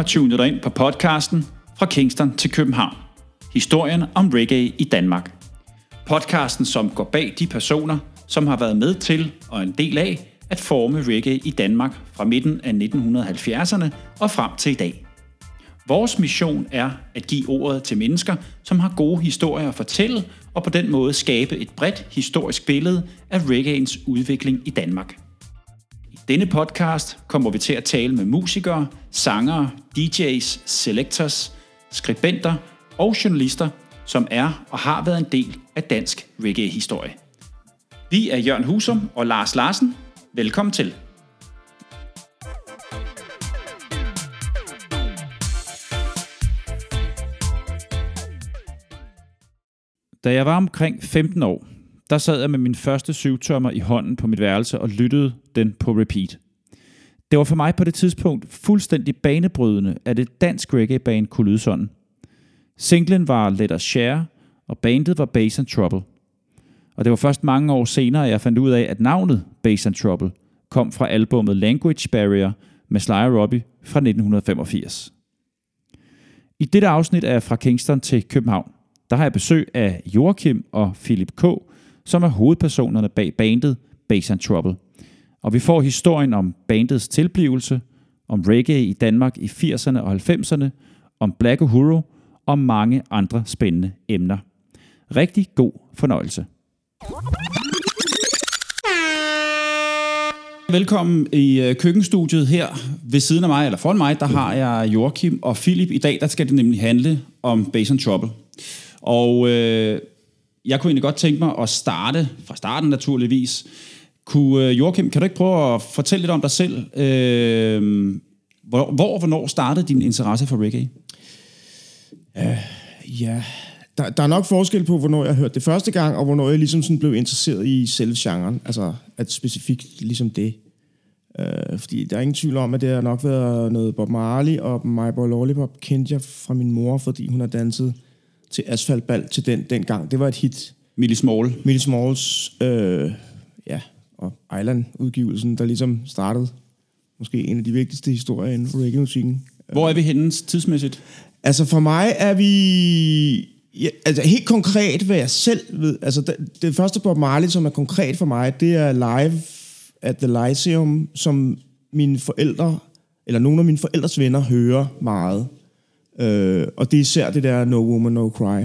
Har tunet dig ind på podcasten Fra Kingston til København. Historien om reggae i Danmark. Podcasten, som går bag de personer, som har været med til og en del af at forme reggae i Danmark fra midten af 1970'erne og frem til i dag. Vores mission er at give ordet til mennesker, som har gode historier at fortælle, og på den måde skabe et bredt historisk billede af reggaeens udvikling i Danmark. Denne podcast kommer vi til at tale med musikere, sangere, DJ's, selectors, skribenter og journalister, som er og har været en del af dansk reggae-historie. Vi er Jørgen Husum og Lars Larsen. Velkommen til. Da jeg var omkring 15 år, der sad jeg med min første syvtommer i hånden på mit værelse og lyttede den på repeat. Det var for mig på det tidspunkt fuldstændig banebrydende, at et dansk reggae-band kunne lyde sådan. Singlen var Let Us Share, og bandet var Bass and Trouble. Og det var først mange år senere, at jeg fandt ud af, at navnet Bass and Trouble kom fra albummet Language Barrier med Sly Robbie fra 1985. I dette afsnit er fra Kingston til København der har jeg besøg af Joachim og Philip K., som er hovedpersonerne bag bandet Bass and Trouble. Og vi får historien om bandets tilblivelse, om reggae i Danmark i 80'erne og 90'erne, om Black Uhuru og mange andre spændende emner. Rigtig god fornøjelse. Velkommen i øh, køkkenstudiet her ved siden af mig, eller foran mig, der har jeg Joachim og Philip. I dag der skal det nemlig handle om Bass and Trouble. Og øh, jeg kunne egentlig godt tænke mig at starte, fra starten naturligvis. Kunne, øh, Joachim, kan du ikke prøve at fortælle lidt om dig selv? Øh, hvor, hvor og hvornår startede din interesse for reggae? Uh, ja, der, der er nok forskel på, hvornår jeg hørte det første gang, og hvornår jeg ligesom sådan blev interesseret i selve genren. Altså, at specifikt ligesom det. Uh, fordi der er ingen tvivl om, at det har nok været noget Bob Marley, og My Boy Lollipop kendte jeg fra min mor, fordi hun har danset til Asfaltbal til den dengang. Det var et hit. Millie Small. Millie Smalls, øh, ja, og Island-udgivelsen, der ligesom startede måske en af de vigtigste historier inden for reggae-musikken. Hvor er vi henne tidsmæssigt? Altså for mig er vi... Ja, altså helt konkret, hvad jeg selv ved... Altså det, det første Bob Marley, som er konkret for mig, det er live at The Lyceum, som mine forældre, eller nogle af mine forældres venner, hører meget. Øh, og det er især det der No Woman, No Cry,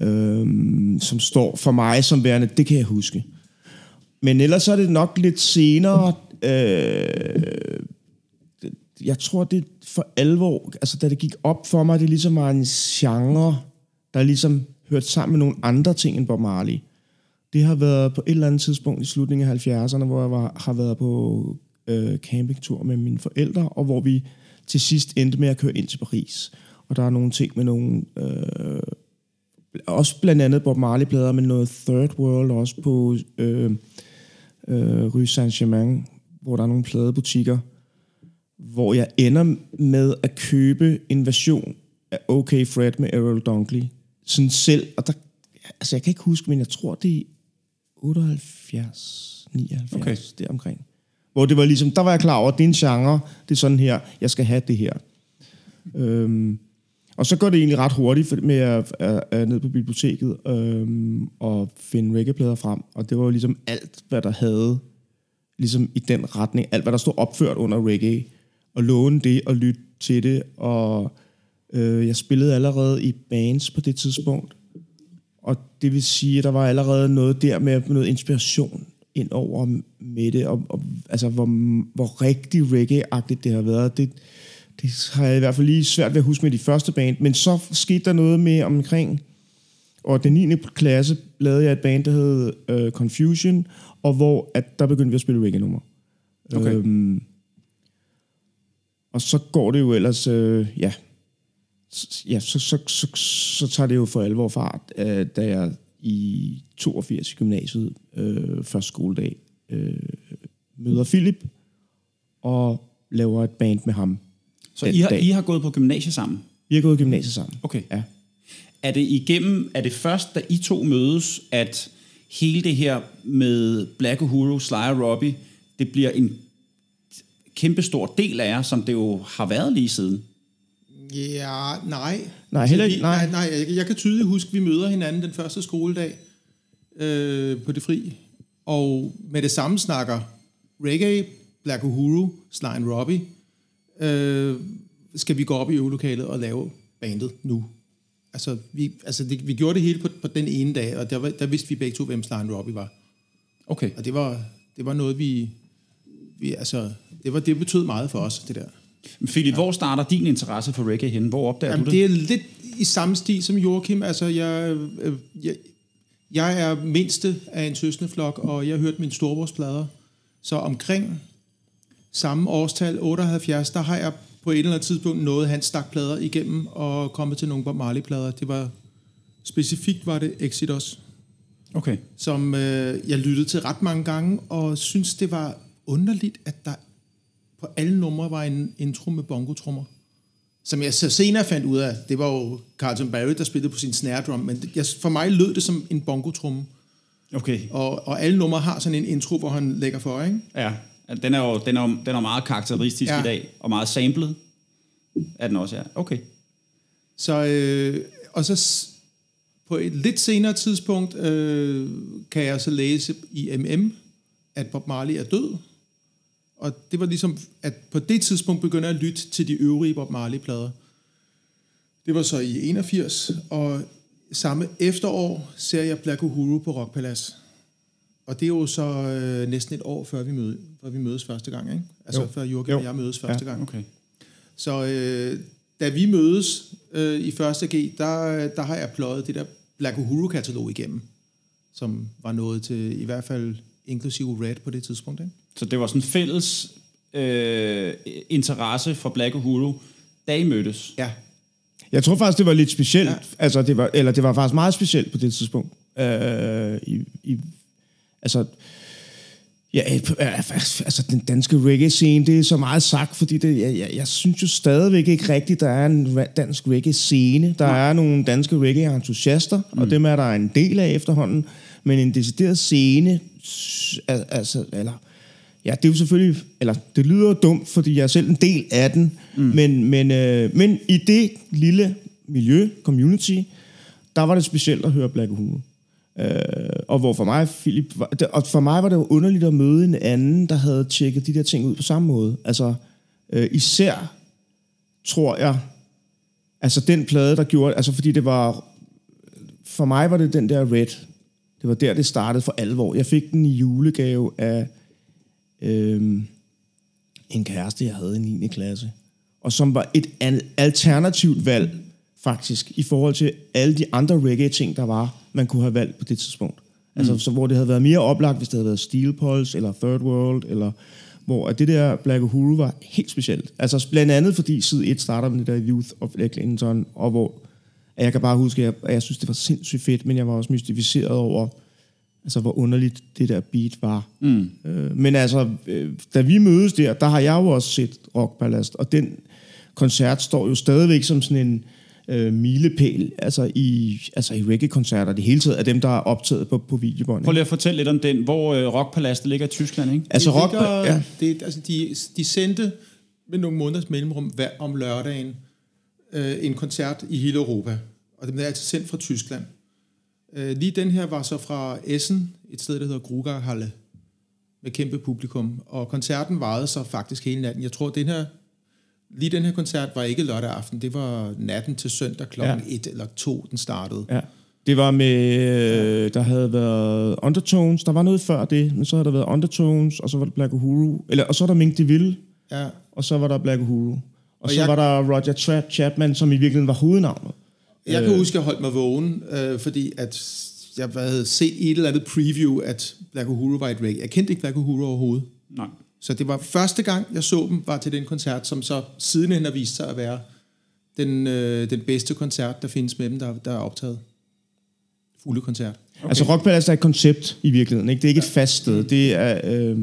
øh, som står for mig som værende, det kan jeg huske. Men ellers er det nok lidt senere, øh, jeg tror det for alvor, altså da det gik op for mig, det ligesom var en genre, der ligesom hørte sammen med nogle andre ting end Bob Marley. Det har været på et eller andet tidspunkt i slutningen af 70'erne, hvor jeg var, har været på øh, campingtur med mine forældre, og hvor vi til sidst endte med at køre ind til Paris. Og der er nogle ting med nogle... Øh, også blandt andet Bob Marley-plader, men noget Third World også på øh, øh, Rue Saint-Germain, hvor der er nogle pladebutikker, hvor jeg ender med at købe en version af OK Fred med Errol Dunkley. Sådan selv, og der, altså jeg kan ikke huske, men jeg tror det er 78, 79, okay. deromkring. Hvor det var ligesom, der var jeg klar over, at det er en genre, det er sådan her, jeg skal have det her. Øhm, og så går det egentlig ret hurtigt med at, at, at ned på biblioteket øhm, og finde reggae-plader frem. Og det var jo ligesom alt, hvad der havde ligesom i den retning, alt hvad der stod opført under reggae. Og låne det og lytte til det. Og øh, jeg spillede allerede i bands på det tidspunkt. Og det vil sige, at der var allerede noget der med noget inspiration ind over med det, og, og altså hvor, hvor rigtig reggae-agtigt det har været. Det, det har jeg i hvert fald lige svært ved at huske med de første band, men så skete der noget med omkring, og den 9. klasse lavede jeg et band, der hed uh, Confusion, og hvor at der begyndte vi at spille reggae-nummer. Okay. Øhm, og så går det jo ellers, øh, ja, ja så, så, så, så tager det jo for alvor fart, øh, da jeg i 82 i gymnasiet, øh, første skoledag, øh, møder Philip og laver et band med ham. Så I har, dag. I har gået på gymnasiet sammen? Vi har gået på gymnasiet sammen. Okay. Ja. Er det igennem, er det først, da I to mødes, at hele det her med Black Uhuru, Sly og Robbie, det bliver en kæmpestor del af jer, som det jo har været lige siden. Ja, nej. Nej, heller ikke- Vi- nej. nej. nej jeg, jeg kan tydeligt huske, at vi møder hinanden den første skoledag øh, på det fri. Og med det samme snakker reggae, Black Uhuru, Sly and Robbie. Øh, skal vi gå op i øvelokalet og lave bandet nu? Altså, vi, altså det, vi gjorde det hele på, på den ene dag, og der, var, der vidste vi begge to, hvem Sly and Robbie var. Okay. Og det var, det var noget, vi... vi altså, det, var, det betød meget for os, det der. Philip, hvor starter din interesse for reggae hen? Hvor opdager Jamen, du det? det er lidt i samme stil som Joachim. Altså, jeg, øh, jeg, jeg er mindste af en søskendeflok, og jeg hørte mine storebrors Så omkring samme årstal, 78, der har jeg på et eller andet tidspunkt nået hans stak plader igennem og kommet til nogle Bob Marley-plader. Det var specifikt var det Exodus, Okay. som øh, jeg lyttede til ret mange gange, og synes det var underligt, at der på alle numre var en intro med bongotrummer. Som jeg så senere fandt ud af, det var jo Carlton Barry, der spillede på sin snare drum, men jeg, for mig lød det som en bongotrumme. Okay. Og, og alle numre har sådan en intro, hvor han lægger for, ikke? Ja, den er jo den er, jo- den er meget karakteristisk ja. I dag, og meget samlet er den også, ja. Okay. Så, øh, og så på et lidt senere tidspunkt øh, kan jeg så læse i MM, at Bob Marley er død. Og det var ligesom, at på det tidspunkt begynder jeg at lytte til de øvrige Bob Marley-plader. Det var så i 81, og samme efterår ser jeg Black Uhuru på Rockpalace. Og det er jo så øh, næsten et år, før vi, møde, før vi mødes første gang, ikke? Altså Jo. før Jo. og jeg mødes første Ja. gang. Okay. Så øh, da vi mødes øh, i første G, der, der har jeg pløjet det der Black Uhuru-katalog igennem, som var nået til i hvert fald inklusive Red på det tidspunkt. Ikke? Så det var sådan en fælles øh, interesse for Black Uhuru, da I mødtes. Ja, Jeg tror faktisk, det var lidt specielt. Ja. Altså, det var, eller det var faktisk meget specielt på det tidspunkt. Øh, i, i, altså, ja, øh, altså, den danske reggae-scene, det er så meget sagt, fordi det, jeg, jeg, jeg synes jo stadigvæk ikke rigtigt, der er en dansk reggae-scene. Der er nogle danske reggae-entusiaster, mm. og dem er der en del af efterhånden. Men en decideret scene, altså, eller... Ja, det er jo selvfølgelig, eller det lyder dumt, fordi jeg er selv en del af den, mm. men, men, øh, men i det lille miljø, community, der var det specielt at høre Black Uhuru. Øh, og hvor for mig, Philip, var, og for mig var det jo underligt at møde en anden, der havde tjekket de der ting ud på samme måde. Altså, øh, især tror jeg, altså den plade, der gjorde, altså fordi det var, for mig var det den der Red. Det var der, det startede for alvor. Jeg fik den i julegave af øhm, en kæreste, jeg havde i 9. klasse. Og som var et al- alternativt valg, faktisk, i forhold til alle de andre reggae-ting, der var, man kunne have valgt på det tidspunkt. Altså, så, hvor det havde været mere oplagt, hvis det havde været Steel Pulse, eller Third World, eller hvor at det der Black Uhuru var helt specielt. Altså blandt andet, fordi side 1 starter med det der Youth of Clinton, og hvor at jeg kan bare huske, at jeg, at jeg synes, det var sindssygt fedt, men jeg var også mystificeret over, altså hvor underligt det der beat var. Mm. Øh, men altså, øh, da vi mødes der, der har jeg jo også set Rockpalast, og den koncert står jo stadigvæk som sådan en øh, milepæl, altså i, altså i reggae-koncerter, det hele taget af dem, der er optaget på, på videobånd. Prøv lige at fortælle lidt om den, hvor øh, Rockpaladset ligger i Tyskland, ikke? Altså det rock, ligger, ja. det, altså de, de sendte med nogle måneders mellemrum hver, om lørdagen øh, en koncert i hele Europa. Og den er altså sendt fra Tyskland. Øh, lige den her var så fra Essen, et sted, der hedder Grugerhalle, med kæmpe publikum. Og koncerten varede så faktisk hele natten. Jeg tror, den her, lige den her koncert var ikke lørdag aften. Det var natten til søndag klokken Ja. 1 eller 2, den startede. Ja. Det var med, øh, der havde været Undertones, der var noget før det, men så havde der været Undertones, og så var der Black Uhuru, eller, og så er der Mink DeVille, Ja. og så var der Black Uhuru. Og, og så jeg- var der Roger Tra- Chapman, som i virkeligheden var hovednavnet. Jeg kan huske, at jeg holdt mig vågen, øh, fordi at jeg havde set et eller andet preview, at Black Uhuru var et reggae. Jeg kendte ikke Black Uhuru overhovedet. Nej. Så det var første gang, jeg så dem, var til den koncert, som så sidenhen har vist sig at være den, øh, den bedste koncert, der findes med dem, der, der er optaget. Fulde koncert. Okay. Altså Rockpalace er et koncept i virkeligheden, ikke? det er ikke et fast sted. Det er, øh,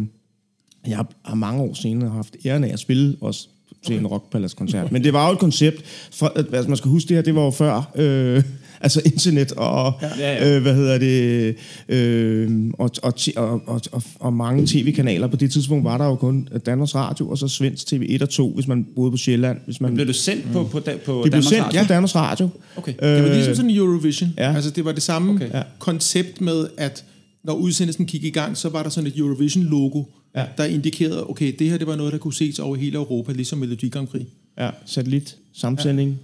jeg har, har mange år senere haft æren af at spille også til en Rockpalace-koncert. Men det var jo et koncept, for, altså man skal huske det her, det var jo før, øh, altså internet og, Ja, ja. Øh, hvad hedder det, øh, og, og, og, og, og, mange tv-kanaler. På det tidspunkt var der jo kun Danmarks Radio, og så Svensk TV 1 og 2, hvis man boede på Sjælland. Hvis man, Blev det sendt på, på, da- på det Danmarks sendt Radio? på Danmarks Radio. Okay. Det var ligesom sådan Eurovision. ja. Altså, det var det samme Okay. Ja. koncept med, at når udsendelsen gik i gang, så var der sådan et Eurovision-logo, Ja. ja. der indikerede, okay, det her det var noget, der kunne ses over hele Europa, ligesom Melodi Grand Prix. Ja, satellit, samsending.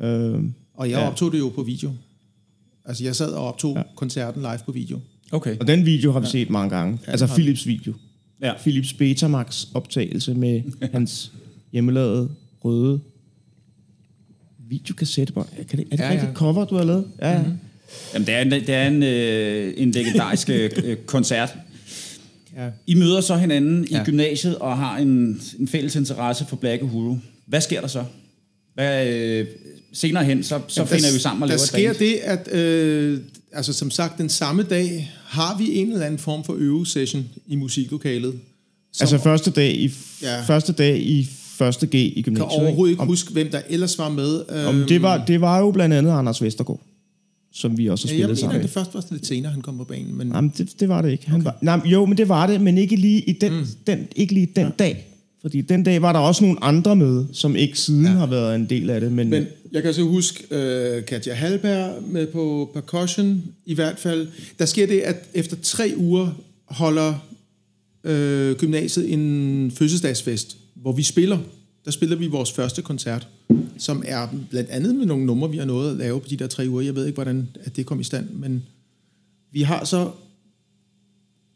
Ja. Øh, Og jeg Ja. ja. optog det jo på video. Altså, jeg sad og optog ja. koncerten live på video. Okay. og den video har vi set mange gange. Altså har vi. Philips video. Ja. Philips Betamax optagelse med hans hjemmelavede røde videokassette. Kan det, er det ja, Ja, rigtigt ja. cover, du har lavet? Ja, ja. Mhm. Jamen, det er en, det er en, øh, en legendarisk øh, koncert. Ja. I møder så hinanden ja. i gymnasiet og har en, en fælles interesse for Black Uhuru. Hvad sker der så? Hvad, øh, senere hen, så, så Jamen, finder der, vi sammen og Der laver et sker band. det, at øh, altså, som sagt, den samme dag har vi en eller anden form for øvesession i musiklokalet. Som Altså første dag i, Ja. første dag i første G i kan gymnasiet. overhovedet ikke Om, huske, hvem der ellers var med. om det, var, det var jo blandt andet Anders Vestergaard, som vi også har Ja, jeg spillet mener, sammen det først var lidt senere, han kom på banen. Men Jamen, det, det var det ikke. Han okay. var, nej, jo, men det var det, men ikke lige i den, mm. den, ikke lige den ja. dag. Fordi den dag var der også nogle andre med, som ikke siden ja. har været en del af det. Men, Men jeg kan så huske øh, Katja Halberg med på percussion i hvert fald. Der sker det, at efter tre uger holder øh, gymnasiet en fødselsdagsfest, hvor vi spiller. Der spiller vi vores første koncert, som er blandt andet med nogle numre, vi har nået at lave på de der tre uger. Jeg ved ikke, hvordan at det kom i stand, men vi har så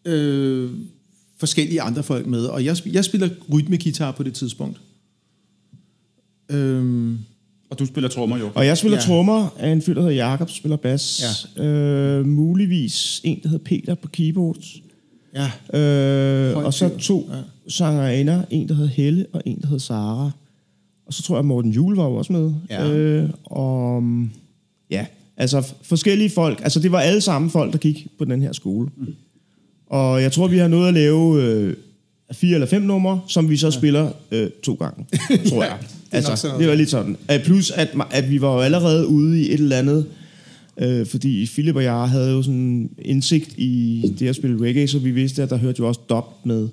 øh, forskellige andre folk med, og jeg, jeg spiller rytmegitar på det tidspunkt. Øhm, Og du spiller trommer jo. og jeg spiller ja. Trommer af en fyr, der hedder Jakob, spiller bas. Ja. Øh, muligvis en, der hedder Peter på keyboards. ja, Øh, Høj og så to ja. Ja. sangerinder, en der hed Helle og en der hed Sara. Og så tror jeg, Morten Juhl var jo også med. Ja. Øh, og ja, altså forskellige folk. Altså det var alle sammen folk, der gik på den her skole. Mm. Og jeg tror, vi har nået at lave øh, fire eller fem numre, som vi så ja. spiller øh, to gange, tror jeg. nok altså, det var lidt sådan. Øh, plus, at, at vi var jo allerede ude i et eller andet, øh, fordi Philip og jeg havde jo sådan indsigt i det at spille reggae, så vi vidste, at der hørte jo også dub med.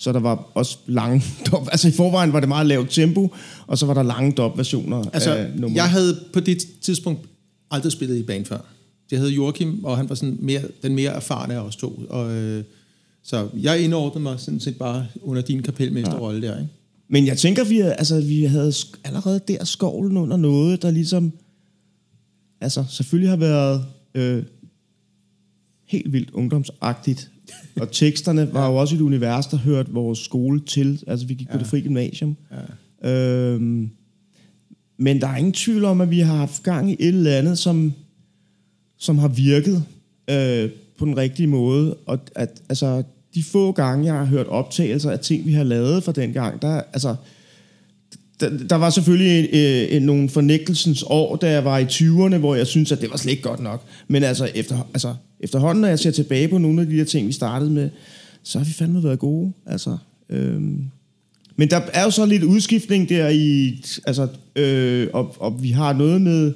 Så der var også lange dub. Altså i forvejen var det meget lavt tempo, og så var der lange dub-versioner Altså, af numre. jeg havde på det tidspunkt aldrig spillet i band før. Det hed Joachim, og han var sådan mere, den mere erfarne af os to. Og, øh, så jeg indordnede mig sådan set bare under din kapelmesterrolle der, ikke? Men jeg tænker, vi, havde- altså, vi havde allerede der skovlen under noget, der ligesom... Altså, selvfølgelig har været øh, helt vildt ungdomsagtigt. Og teksterne var jo også et univers, der hørte vores skole til. Altså, vi gik på det fri gymnasium. Ja. Øhm, men der er ingen tvivl om, at vi har haft gang i et eller andet, som, som har virket øh, på den rigtige måde. Og at, altså, de få gange, jeg har hørt optagelser af ting, vi har lavet fra den gang, der, altså, der, der var selvfølgelig øh, øh, nogle fornægtelsens år, da jeg var i 20'erne, hvor jeg synes at det var slet ikke godt nok. Men altså, efter, altså efterhånden, når jeg ser tilbage på nogle af de der ting, vi startede med, så har vi fandme været gode. Altså, øhm. Men der er jo så lidt udskiftning der i, altså, øh, og, og vi har noget med,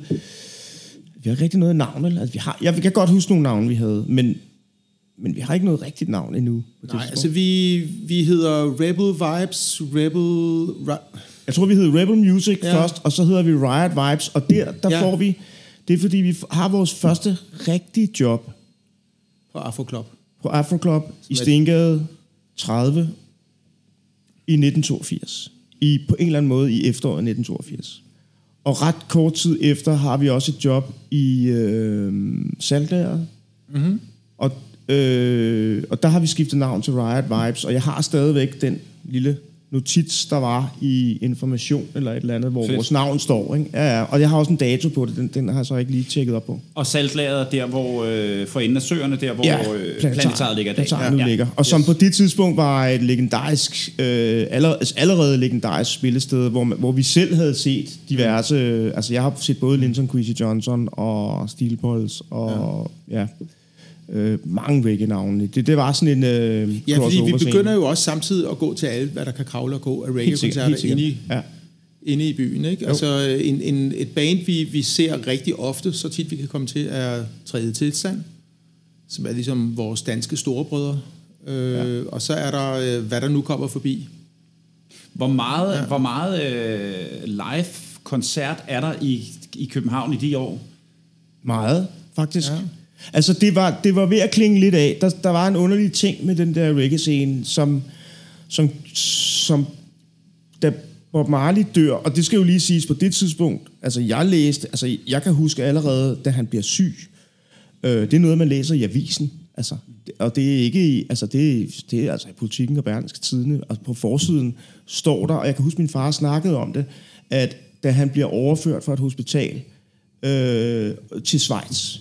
vi har ikke rigtig noget navn, vel? Altså, vi har, jeg kan godt huske nogle navne, vi havde, men, men vi har ikke noget rigtigt navn endnu. Nej, altså vi, vi hedder Rebel Vibes, Rebel... Ra- Jeg tror, vi hed Rebel Music ja. Først, og så hedder vi Riot Vibes, og der, der ja. Får vi... Det er fordi, vi har vores første rigtige job på Afro Club. på Afro Club i Stengade 30 i 1982. I, på en eller anden måde i efteråret 1982. Og ret kort tid efter har vi også et job i øh, Saltager. Mm-hmm. Og, øh, og der har vi skiftet navn til Riot Vibes, og jeg har stadigvæk den lille notits, der var i information eller et eller andet, hvor Fedt. Vores navn står. Ikke? Ja, ja. Og jeg har også en dato på det, den, den har jeg så ikke lige tjekket op på. Og saltlageret der, hvor øh, for enden af søerne, der hvor ja, øh, planetariet ligger. Planetariet nu ja. ligger. Og som på det tidspunkt var et legendarisk, øh, allerede, altså allerede legendarisk spillested, hvor, man, hvor vi selv havde set diverse... Øh, altså jeg har set både Linton Quincy Johnson og Steel Pulse og ja, ja øh, mange reggae-navne. Det, det var sådan en øh, Ja, fordi vi begynder jo også samtidig at gå til alle, hvad der kan kravle og gå af reggae-koncerter inde i, Ja. inde i byen. Ikke? Altså en, en, et band, vi, vi ser rigtig ofte, så tit vi kan komme til, er Tredje Tilstand, som er ligesom vores danske storebrødre. Øh, ja. Og så er der, øh, hvad der nu kommer forbi. Hvor meget, ja. hvor meget øh, live-koncert er der i, i København i de år? Meget, faktisk. Ja. Altså, det var, det var ved at klinge lidt af. Der, der var en underlig ting med den der reggae-scene, som, som, som da Bob Marley dør, og det skal jo lige siges på det tidspunkt, altså jeg læste, altså jeg kan huske allerede, da han bliver syg, øh, det er noget, man læser i avisen, altså, og det er ikke i, altså det, det er altså i politikken og Berlingske Tidene, og på forsiden står der, og jeg kan huske, min far snakkede om det, at da han bliver overført fra et hospital øh, til Schweiz,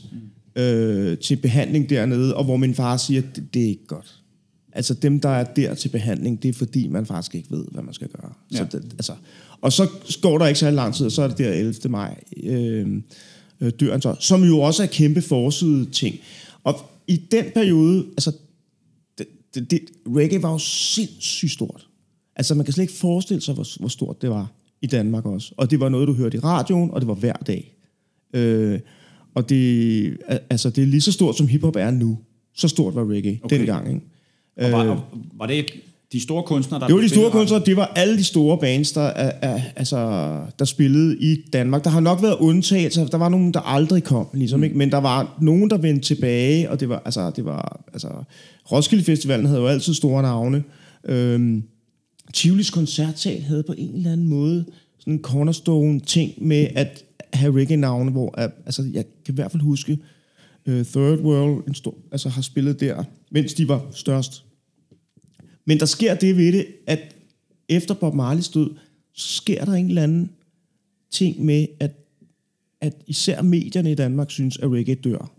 øh, til behandling dernede, og hvor min far siger, at det, det er ikke godt. Altså dem, der er der til behandling, det er fordi, man faktisk ikke ved, hvad man skal gøre. Ja. Så det, altså, og så går der ikke så lang tid, og så er det der 11. maj, øh, øh, dør han så, som jo også er kæmpe forside ting. Og i den periode, altså, det, det, det, reggae var jo sindssygt stort. Altså, man kan slet ikke forestille sig, hvor, hvor stort det var i Danmark også. Og det var noget, du hørte i radioen, og det var hver dag. Øh, og det, altså, det er lige så stort, som hiphop er nu. Så stort var reggae okay. dengang, ikke? Og var, øh, var det de store kunstnere, der Det var de store kunstnere, det var alle de store bands, der, er, er, altså, der spillede i Danmark. Der har nok været undtagelser, der var nogen, der aldrig kom, ligesom, mm. ikke? men der var nogen, der vendte tilbage, og det var, altså, det var, altså, Roskilde Festivalen havde jo altid store navne. Øhm, Tivolis koncertsal havde på en eller anden måde sådan en cornerstone-ting med at have reggae-navne, hvor altså, jeg kan i hvert fald huske, uh, Third World en stor, altså, har spillet der, mens de var størst. Men der sker det ved det, at efter Bob Marley's død, så sker der en eller anden ting med, at, at især medierne i Danmark synes, at reggae dør.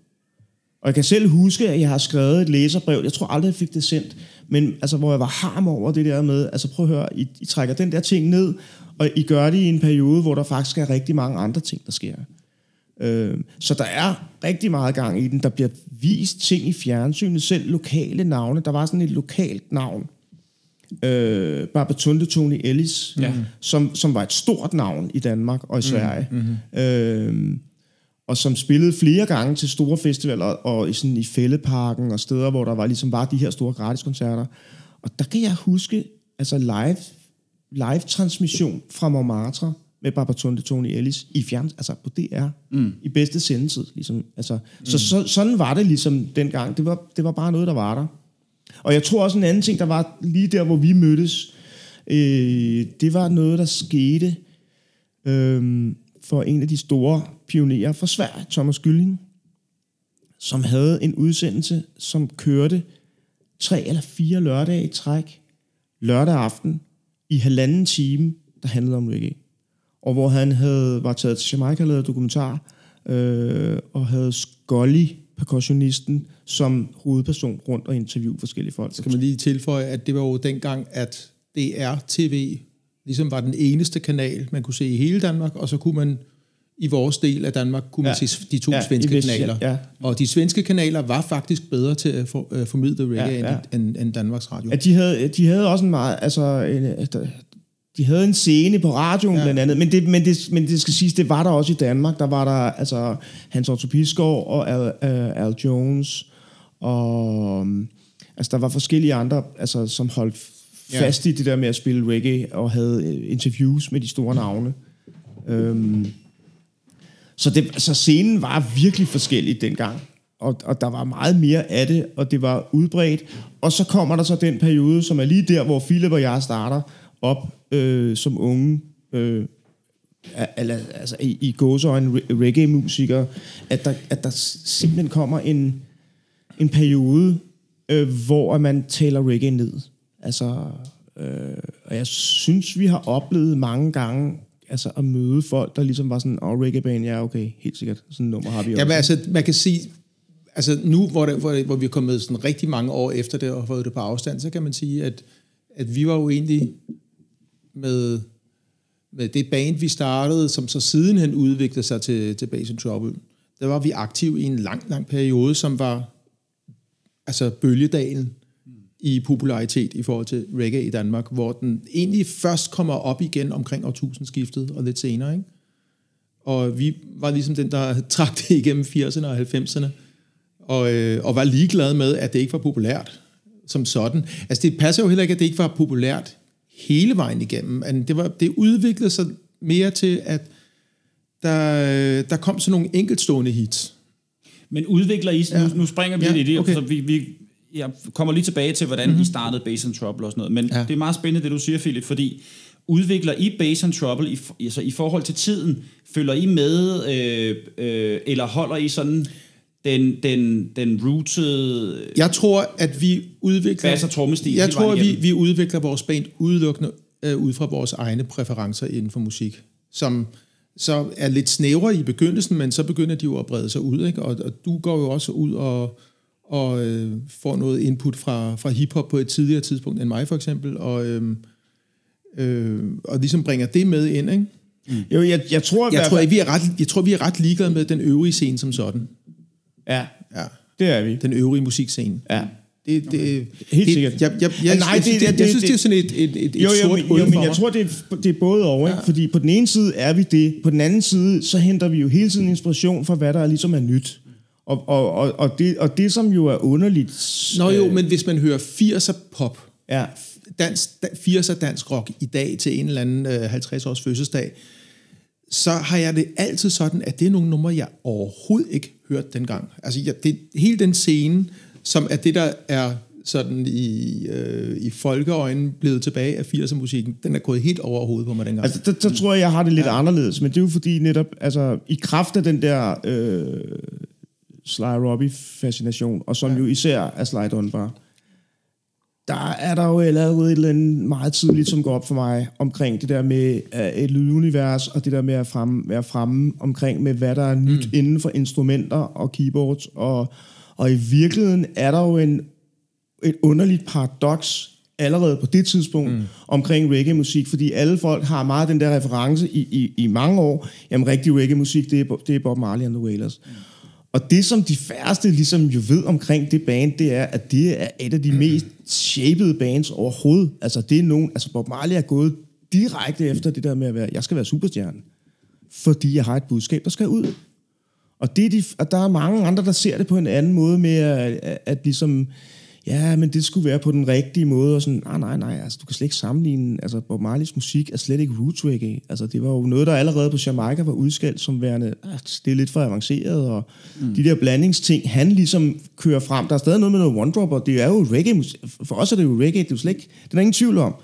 Og jeg kan selv huske, at jeg har skrevet et læserbrev, jeg tror aldrig, jeg fik det sendt, men altså, hvor jeg var harm over det der med, altså prøv at høre, I, I trækker den der ting ned, og I gør det i en periode, hvor der faktisk er rigtig mange andre ting, der sker. Øh, så der er rigtig meget gang i den. Der bliver vist ting i fjernsynet, selv lokale navne. Der var sådan et lokalt navn, øh, Barbatunde Tony Ellis, ja. som, som var et stort navn i Danmark og i mm, Sverige. Mm-hmm. Øh, og som spillede flere gange til store festivaler, og i, sådan i Fælleparken og steder, hvor der var ligesom bare de her store gratiskoncerter. Og der kan jeg huske, altså live, live transmission fra Montmartre, med Babatunde Tony Ellis i fjern, altså på DR, mm. i bedste sendetid. Ligesom, altså, mm. så, så, sådan var det ligesom dengang. Det var, det var bare noget, der var der. Og jeg tror også en anden ting, der var lige der, hvor vi mødtes, øh, det var noget, der skete øh, for en af de store pionerer fra Sverige, Thomas Gylling, som havde en udsendelse, som kørte tre eller fire lørdage i træk, lørdag aften, i halvanden time, der handlede om reggae og hvor han havde, var taget til Jamaica og lavet dokumentar, øh, og havde Scully, percussionisten, som hovedperson rundt og interviewe forskellige folk. Skal man lige tilføje, at det var jo dengang, at DR TV ligesom var den eneste kanal, man kunne se i hele Danmark, og så kunne man i vores del af Danmark kunne man ja. se de to ja, svenske Vest, kanaler. Ja. Og de svenske kanaler var faktisk bedre til at for, uh, formidle reggae ja, ja. End, end, end Danmarks Radio. Ja, de havde, de havde også en meget, altså en, de havde en scene på radioen ja. blandt andet, men det, men, det, men det skal siges, det var der også i Danmark. Der var der altså Hans Otto Pisgaard og Al, uh, Al Jones, og um, altså der var forskellige andre, altså, som holdt fast ja. i det der med at spille reggae, og havde øh, interviews med de store navne. Um, så, det, så scenen var virkelig forskellig dengang. Og, og der var meget mere af det, og det var udbredt. Og så kommer der så den periode, som er lige der, hvor Philip og jeg starter, op øh, som unge, øh, altså i, i gåseøjne reggae-musikere, at der, at der simpelthen kommer en, en periode, øh, hvor man taler reggae ned. Altså, øh, og jeg synes, vi har oplevet mange gange, altså at møde folk, der ligesom var sådan, åh, oh, reggae-band, ja, okay, helt sikkert, sådan nummer har vi også. Jamen altså, man kan sige, altså nu, hvor, det, hvor, hvor vi er kommet sådan rigtig mange år efter det, og fået det på afstand, så kan man sige, at, at vi var jo egentlig med, med det band, vi startede, som så sidenhen udviklede sig til, til Basin Trouble, der var vi aktive i en lang, lang periode, som var altså bølgedalen i popularitet i forhold til reggae i Danmark, hvor den egentlig først kommer op igen omkring årtusindskiftet og lidt senere. Ikke? Og vi var ligesom den, der trak det igennem 80'erne og 90'erne, og, øh, og var ligeglade med, at det ikke var populært som sådan. Altså det passer jo heller ikke, at det ikke var populært hele vejen igennem. Men det, var, det udviklede sig mere til, at der, der kom sådan nogle enkeltstående hits. Men udvikler I, ja. nu, nu springer vi Ja, lidt i det, okay. så vi, vi, jeg kommer lige tilbage til, hvordan mm-hmm. I startede Base and Trouble og sådan noget, men ja. Det er meget spændende, det du siger, Philip, fordi udvikler I Base and Trouble i, altså i forhold til tiden? Følger I med, øh, øh, eller holder I sådan den, den, den rooted Jeg tror, at vi udvikler... bass- og trommestil? Jeg tror, at vi, vi udvikler vores band udelukkende øh, ud fra vores egne præferencer inden for musik, som så er lidt snævre i begyndelsen, men så begynder de jo at brede sig ud, ikke? Og, og du går jo også ud og, og øh, får noget input fra, fra hiphop på et tidligere tidspunkt end mig for eksempel, og, øh, øh, og ligesom bringer det med ind, ikke? Jo, jeg, jeg tror, Jeg tror, at vi er ret, jeg tror, vi er ret ligeglade med den øvrige scene som sådan. Ja, Ja. det er vi. Den øvrige musikscene. Ja. Det, det, Helt det, sikkert. Jeg, jeg, jeg, Nej, jeg, det- det- det, jeg det- synes, det er det- sådan et, et, et, Jo, jo, sort hul jo, men jeg tror, det er, det er både over, ikke? Fordi på den ene side er vi det, på den anden side, så henter vi jo hele tiden inspiration fra, hvad der ligesom er nyt. Og, og, og, og, det, og det, som jo er underligt... Nå jo, øh, men hvis man hører 80'er pop, Ja, dans, 80'er dansk rock i dag til en eller anden øh, 50-års fødselsdag, så har jeg det altid sådan, at det er nogle numre, jeg overhovedet ikke hørt dengang. Altså jeg, det, hele den scene, som er det, der er sådan i, øh, i folkeøjnen blevet tilbage af 80'er musikken, den er gået helt over hovedet på mig dengang. Altså, der, der tror jeg, jeg har det lidt ja. anderledes, men det er jo fordi netop, altså, i kraft af den der øh, Sly Robbie-fascination, og som ja. jo især er Sly Dunbar, der er der jo allerede et eller andet meget tidligt, som går op for mig, omkring det der med et lydunivers, og det der med at fremme, være fremme omkring med, hvad der er nyt mm. inden for instrumenter og keyboards, og, og i virkeligheden er der jo en, et underligt paradoks allerede på det tidspunkt mm. omkring reggae-musik, fordi alle folk har meget den der reference i, i, i mange år. Jamen, rigtig reggae-musik, det er, det er Bob Marley and the Wailers. Mm. Og det, som de færreste ligesom jo ved omkring det band, det er, at det er et af de mest shapede bands overhovedet. Altså, det er nogen, altså Bob Marley er gået direkte efter det der med at være, jeg skal være superstjerne, fordi jeg har et budskab, der skal ud. Og, det er de, og der er mange andre, der ser det på en anden måde med at, at, at ligesom, ja, men det skulle være på den rigtige måde, og sådan, nej, nej, nej, altså du kan slet ikke sammenligne, altså Bob Marleys musik er slet ikke roots reggae. Altså det var jo noget, der allerede på Jamaica var udskældt som værende, ah, det er lidt for avanceret, og mm. de der blandingsting, han ligesom kører frem. Der er stadig noget med noget one drop, og det er jo reggae musik. For os er det jo reggae, det er jo slet ikke, det er ingen tvivl om.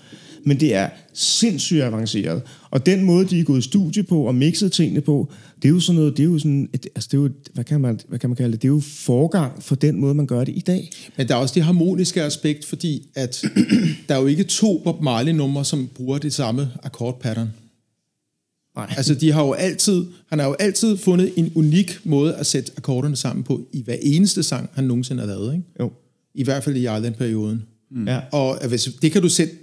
Men det er sindssygt avanceret. Og den måde, de er gået i studie på og mixet tingene på, det er jo sådan noget, det er jo sådan, et, altså det er jo, hvad kan, man, hvad kan man kalde det? Det er jo forgang for den måde, man gør det i dag. Men der er også det harmoniske aspekt, fordi at der er jo ikke to Bob Marley-numre, som bruger det samme akkordpattern. Nej. Altså, de har jo altid, han har jo altid fundet en unik måde at sætte akkorderne sammen på i hver eneste sang, han nogensinde har lavet. Ikke? Jo. I hvert fald i Island-perioden. Mm. Ja. Og hvis, det kan du sætte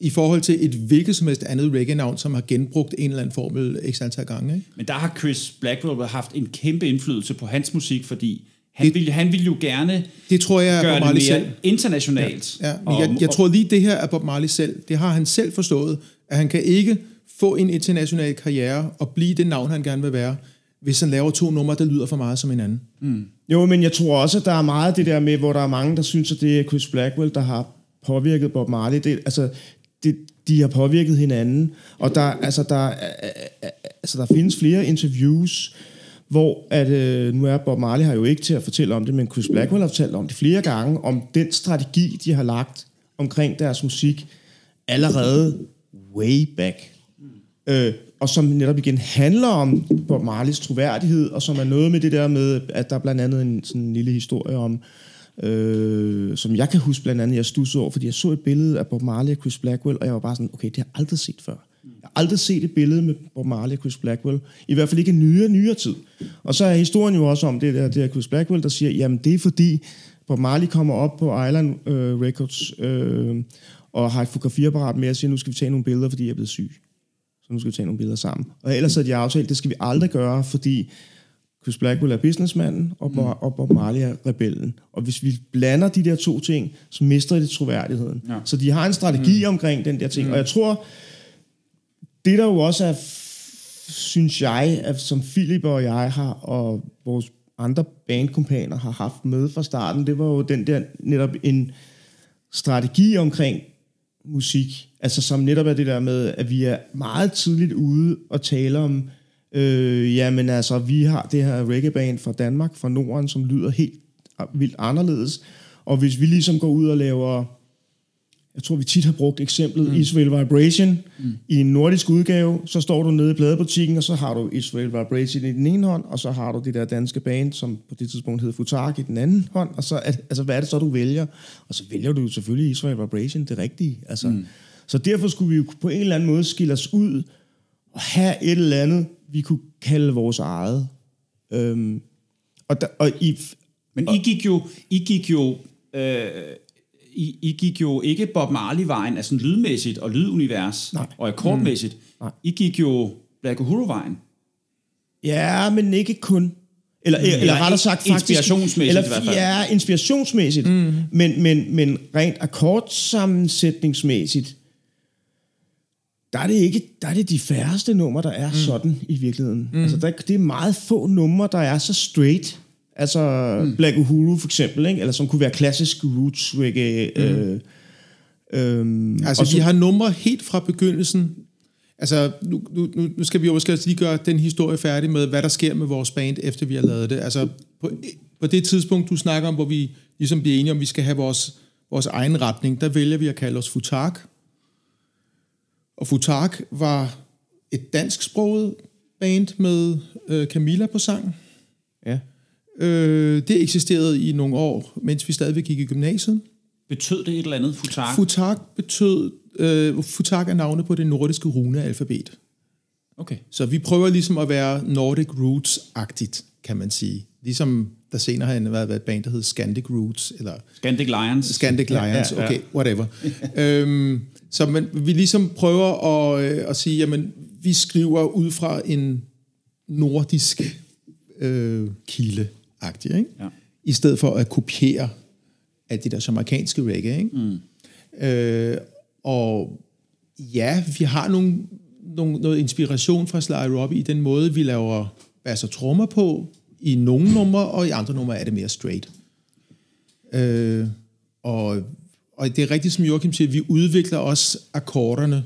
i forhold til et hvilket som helst andet reggae-navn, som har genbrugt en eller anden formel x antal gange. Ikke? Men der har Chris Blackwell haft en kæmpe indflydelse på hans musik, fordi han, ville, han ville jo gerne Det tror jeg gøre Bob det Marley mere selv. internationalt. Ja, men Og- jeg, jeg tror lige, det her er Bob Marley selv. Det har han selv forstået, at han kan ikke få en international karriere og blive det navn, han gerne vil være, hvis han laver to numre, der lyder for meget som hinanden. Jo, men jeg tror også, at der er meget det der med, hvor der er mange, der synes, at det er Chris Blackwell, der har påvirket Bob Marley. Det, altså, det, de har påvirket hinanden, og der, altså, der, altså, der findes flere interviews, hvor at, øh, nu er Bob Marley har jo ikke til at fortælle om det, men Chris Blackwell har fortalt om det flere gange, om den strategi, de har lagt omkring deres musik, allerede way back. Øh, og som netop igen handler om Bob Marleys troværdighed, og som er noget med det der med, at der er blandt andet en sådan en lille historie om, øh, øh, som jeg kan huske blandt andet, jeg stussede over, fordi jeg så et billede af Bob Marley og Chris Blackwell, og jeg var bare sådan, okay, det har jeg aldrig set før. Jeg har aldrig set et billede med Bob Marley og Chris Blackwell, i hvert fald ikke i nyere, nyere tid. Og så er historien jo også om det der, det der Chris Blackwell, der siger, jamen det er fordi, Bob Marley kommer op på Island øh, Records, øh, og har et fotografiapparat med og siger, nu skal vi tage nogle billeder, fordi jeg er blevet syg. Så nu skal vi tage nogle billeder sammen. Og ellers havde de aftalt, det skal vi aldrig gøre, fordi Chris Blackwell er businessmanden, og, mm. og Bob Marley er rebellen. Og hvis vi blander de der to ting, så mister det troværdigheden. Ja. Så de har en strategi mm. omkring den der ting. Mm. Og jeg tror, det der jo også er, synes jeg, at som Philip og jeg har, og vores andre bandkompaner har haft med fra starten, det var jo den der netop en strategi omkring musik, altså som netop er det der med, at vi er meget tidligt ude og tale om, øh, jamen altså, vi har det her reggae-band fra Danmark, fra Norden, som lyder helt vildt anderledes, og hvis vi ligesom går ud og laver jeg tror, vi tit har brugt eksemplet mm. Israel Vibration mm. i en nordisk udgave. Så står du nede i pladebutikken, og så har du Israel Vibration i den ene hånd, og så har du det der danske band, som på det tidspunkt hed Futak i den anden hånd. Og så, er, altså, hvad er det så, du vælger? Og så vælger du selvfølgelig Israel Vibration, det rigtige. Altså, mm. Så derfor skulle vi jo på en eller anden måde skille os ud og have et eller andet, vi kunne kalde vores eget. Øhm, og, der, og i, Men I gik jo, I gik jo øh, i, I gik jo ikke Bob Marley-vejen, altså lydmæssigt og lydunivers Nej. og akkordmæssigt. Mm. Nej. I gik jo Black Uhuru-vejen. Ja, men ikke kun. Eller, eller, eller rettere sagt faktisk... inspirationsmæssigt eller, i hvert fald. Ja, inspirationsmæssigt. Mm. Men, men, men rent akkordsammensætningsmæssigt, der er det ikke, der er det de færreste numre, der er mm. sådan i virkeligheden. Mm. Altså, der, det er meget få numre, der er så straight. Altså mm. Black Uhuru for eksempel, ikke? eller som kunne være klassisk roots reggae. Mm. Øh, øhm, Altså, vi har numre helt fra begyndelsen. Altså, nu, nu, nu- skal vi jo måske også lige gøre den historie færdig med, hvad der sker med vores band, efter vi har lavet det. Altså, på, på det tidspunkt, du snakker om, hvor vi ligesom bliver enige om, vi skal have vores, vores egen retning, der vælger vi at kalde os Futak. Og Futak var et dansksproget band med øh, Camilla på sang. ja. Øh, det eksisterede i nogle år, mens vi stadigvæk gik i gymnasiet. Betød det et eller andet futak? Futak betød, øh, Futak er navnet på det nordiske runealfabet. okay. Så vi prøver ligesom at være Nordic Roots-agtigt, kan man sige. Ligesom der senere har været et band, der hed Scandic Roots, eller Scandic Lions. Scandic Lions, ja, ja. okay, whatever. øhm, så man, vi ligesom prøver at, øh, at sige, jamen, vi skriver ud fra en nordisk øh, kilde ikke? Ja. I stedet for at kopiere af det der jamaikanske reggae, ikke? Mm. Øh, og ja, vi har nogle, nogle, noget inspiration fra Sly Robbie i den måde, vi laver bass og trommer på, i nogle numre, og i andre numre er det mere straight. Øh, og, og det er rigtigt, som Joachim siger, vi udvikler også akkorderne,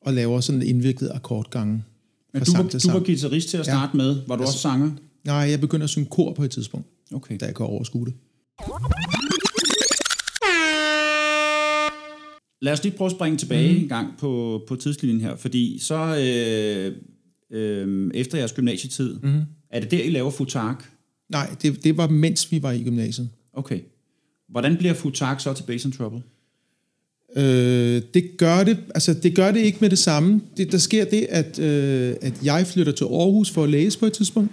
og laver sådan en indviklet akkordgange. Men du var, du var guitarist til at starte ja. med. Var du også sanger? Nej, jeg begynder at synge kor på et tidspunkt, Okay. da jeg kan overskue det. Lad os lige prøve at springe tilbage mm. en gang på, på tidslinjen her, fordi så øh, øh, efter jeres gymnasietid, mm. Er det der, I laver futak? Nej, det, det var mens vi var i gymnasiet. Okay. Hvordan bliver futak så til Bass and Trouble? Øh, det gør det, altså det gør det ikke med det samme. Det, der sker det, at, øh, at jeg flytter til Aarhus for at læse på et tidspunkt,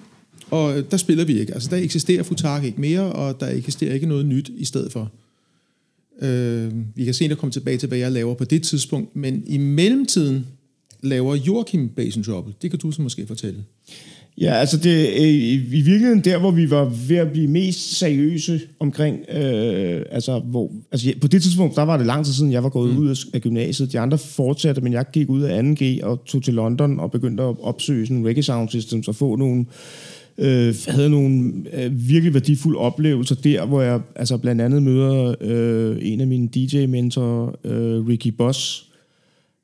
og der spiller vi ikke. Altså der eksisterer Futak ikke mere, og der eksisterer ikke noget nyt i stedet for. Øh, vi kan senere komme tilbage til, hvad jeg laver på det tidspunkt, men i mellemtiden laver Joachim Bass and Trouble. Det kan du så måske fortælle. Ja, altså det er i virkeligheden der, hvor vi var ved at blive mest seriøse omkring, øh, altså, hvor, altså på det tidspunkt, der var det lang tid siden, jeg var gået mm. ud af, gymnasiet. De andre fortsatte, men jeg gik ud af 2G og tog til London og begyndte at opsøge sådan reggae sound systems og få nogle, øh, havde nogle øh, virkelig værdifulde oplevelser der, hvor jeg altså blandt andet møder øh, en af mine DJ-mentorer, øh, Ricky Boss,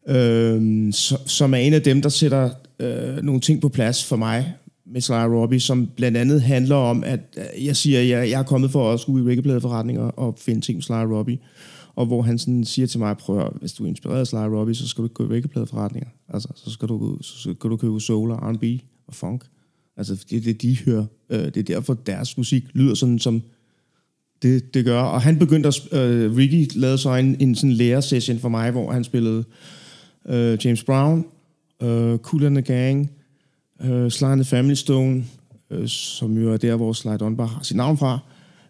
øh, som er en af dem, der sætter øh, nogle ting på plads for mig med Sly Robbie, som blandt andet handler om, at øh, jeg siger, at jeg, jeg er kommet for at skulle i reggaepladeforretninger og finde ting med Sly Robbie. Og hvor han sådan siger til mig, prøv at, hvis du er inspireret af Sly Robbie, så skal du ikke gå i reggaepladeforretninger. Altså, så skal du, så skal du købe soul og R&B og funk. Altså, det er det, de hører. Øh, det er derfor, deres musik lyder sådan, som det, det gør. Og han begyndte at... Øh, Ricky lavede så en, en sådan lærersession for mig, hvor han spillede øh, James Brown, øh, Cool and the Gang, øh, Sly and the Family Stone, øh, som jo er der, hvor Sly Dunbar har sit navn fra.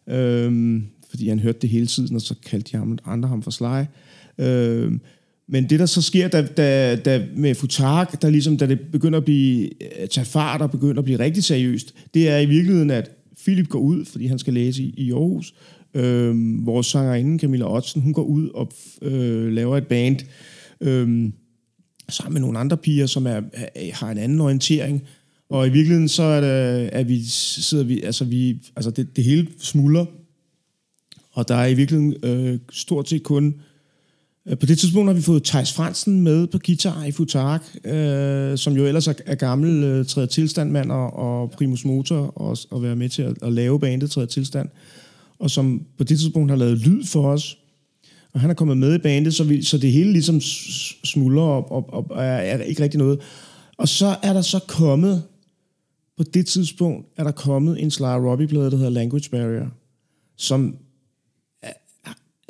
Øh, fordi han hørte det hele tiden, og så kaldte de ham, andre ham for Sly. Øh, Men det, der så sker da, da, da med Futak, der ligesom, da det begynder at blive, at tage fart og begynder at blive rigtig seriøst, det er i virkeligheden, at Philip går ud, fordi han skal læse i, i Aarhus. Øh, vores sangerinde, Camilla Ottsen, hun går ud og øh, laver et band øh, sammen med nogle andre piger, som er, er, har en anden orientering. Og i virkeligheden så er det, at vi sidder vi, altså vi, altså det, det hele smuldrer. Og der er i virkeligheden øh, stort set kun Øh, på det tidspunkt har vi fået Thijs Fransen med på guitar i Futark, øh, som jo ellers er, er gammel øh, tredje tilstandmand og, og primus motor, og, og være med til at, at lave bandet tredje tilstand, og som på det tidspunkt har lavet lyd for os. Og han er kommet med i bandet, så, vi, så det hele ligesom smuldrer op, op, op og er, er ikke rigtig noget. Og så er der så kommet, på det tidspunkt er der kommet en Sly Robbie-plade, der hedder Language Barrier, som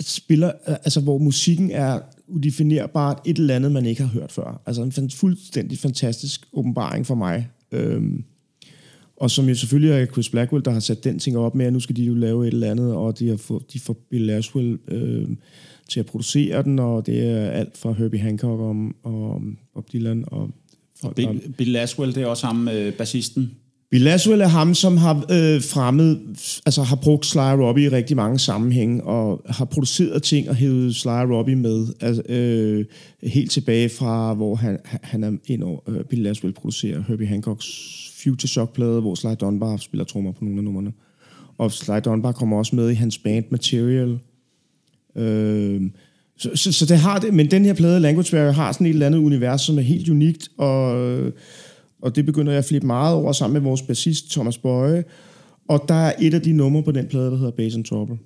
spiller, altså hvor musikken er udefinerbart et eller andet, man ikke har hørt før. Altså en fuldstændig fantastisk åbenbaring for mig. Øhm, og som jo selvfølgelig er Chris Blackwell, der har sat den ting op med, at nu skal de jo lave et eller andet, og de, har fået, de får Bill Laswell øh, til at producere den, og det er alt fra Herbie Hancock og, og Bob Dylan. Og, og Bill, Bill Laswell, det er også ham, øh, bassisten? Bill Laswell er ham, som har øh, fremmet, altså har brugt Sly Robbie i rigtig mange sammenhænge, og har produceret ting og hævet Sly Robbie med, altså, øh, helt tilbage fra, hvor han, han er ind over, øh, Bill Laswell producerer Herbie Hancocks Future Shock-plade, hvor Sly Dunbar spiller trommer på nogle af numrene. Og Sly Dunbar kommer også med i hans band Material. Øh, så, så, så det har det, men den her plade, Language Barrier, har sådan et eller andet univers, som er helt unikt, og... Og det begynder jeg at flippe meget over sammen med vores bassist Thomas Bøje. Og der er et af de numre på den plade, der hedder Bass and Trouble.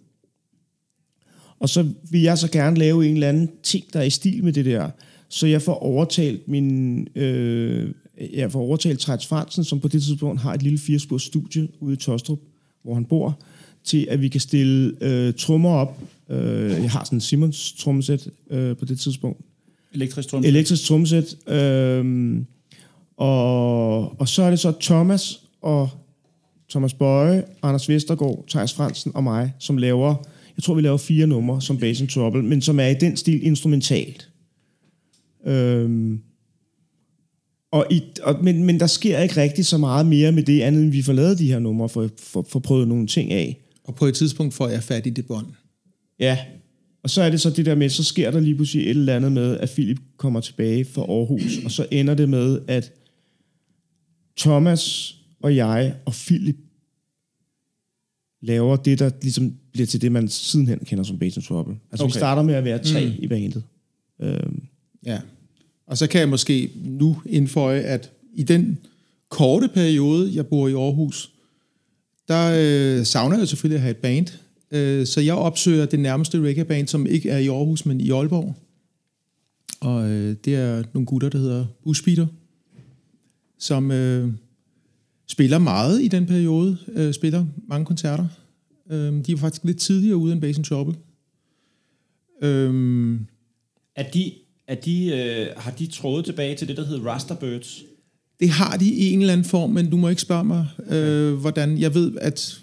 Og så vil jeg så gerne lave en eller anden ting, der er i stil med det der. Så jeg får overtalt min... Øh, jeg får overtalt Træts Fransen, som på det tidspunkt har et lille firespurs studie ude i Tostrup, hvor han bor, til at vi kan stille øh, trommer op. Øh, jeg har sådan en Simons trommesæt øh, på det tidspunkt. Elektrisk trommesæt? Elektrisk trommesæt. Øh, og, og så er det så Thomas og Thomas Bøje, Anders Vestergaard, Thijs Fransen og mig, som laver, jeg tror vi laver fire numre som Bass and Trouble, men som er i den stil instrumentalt. Øhm, og i, og, men, men der sker ikke rigtig så meget mere med det, andet end vi får lavet de her numre, for, for, for prøvet nogle ting af. Og på et tidspunkt får jeg fat i det bånd. Ja, og så er det så det der med, så sker der lige pludselig et eller andet med, at Philip kommer tilbage fra Aarhus, og så ender det med, at Thomas og jeg og Philip laver det, der ligesom bliver til det, man sidenhen kender som Bates Trouble. Altså okay. vi starter med at være tre mm. i bandet. Øhm. Ja, og så kan jeg måske nu indføje, at i den korte periode, jeg bor i Aarhus, der øh, savner jeg selvfølgelig at have et band. Øh, så jeg opsøger det nærmeste reggae-band, som ikke er i Aarhus, men i Aalborg. Og øh, det er nogle gutter, der hedder Bushbeater som øh, spiller meget i den periode, øh, spiller mange koncerter. Øh, de er faktisk lidt tidligere ude end Bass Trouble. Øh, er de, er de, øh, har de trådet tilbage til det, der hedder Rasterbirds? Det har de i en eller anden form, men du må ikke spørge mig, øh, hvordan. Jeg ved, at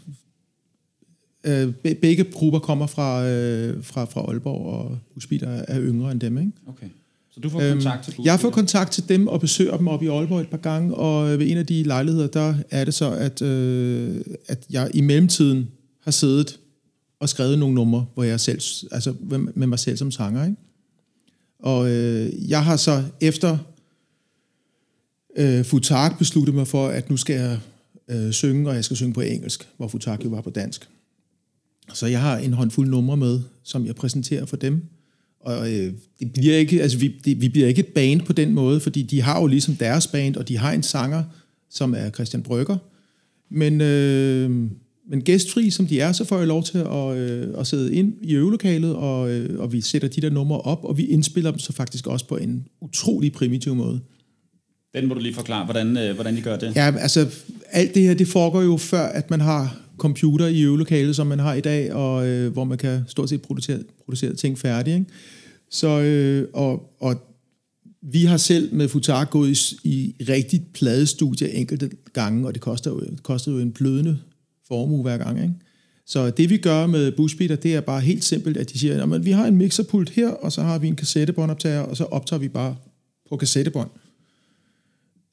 øh, begge grupper kommer fra, øh, fra, fra Aalborg, og Husbitter er yngre end dem. Ikke? Okay. Så du får øhm, kontakt til Jeg får kontakt til dem og besøger dem op i Aalborg et par gange, og ved en af de lejligheder, der er det så, at, øh, at jeg i mellemtiden har siddet og skrevet nogle numre, hvor jeg selv, altså med mig selv som sanger. Ikke? Og øh, jeg har så efter øh, Futak besluttet mig for, at nu skal jeg øh, synge, og jeg skal synge på engelsk, hvor Futak jo var på dansk. Så jeg har en håndfuld numre med, som jeg præsenterer for dem, og øh, det bliver ikke, altså vi, det, vi bliver ikke et band på den måde, fordi de har jo ligesom deres band, og de har en sanger, som er Christian Brygger. Men, øh, men gæstfri som de er, så får jeg lov til at, øh, at sidde ind i øvelokalet, og, øh, og vi sætter de der numre op, og vi indspiller dem så faktisk også på en utrolig primitiv måde. Den må du lige forklare, hvordan, øh, hvordan I gør det. Ja, altså alt det her, det foregår jo før, at man har computer i øvelokalet, som man har i dag, og øh, hvor man kan stort set producere, producere ting færdige. Ikke? Så, øh, og, og vi har selv med Futar gået i, i rigtigt pladestudie enkelte gange, og det koster jo, det koster jo en blødende formue hver gang. Ikke? Så det vi gør med Bushbeater, det er bare helt simpelt, at de siger, at vi har en mixerpult her, og så har vi en kassettebåndoptager, og så optager vi bare på kassettebånd.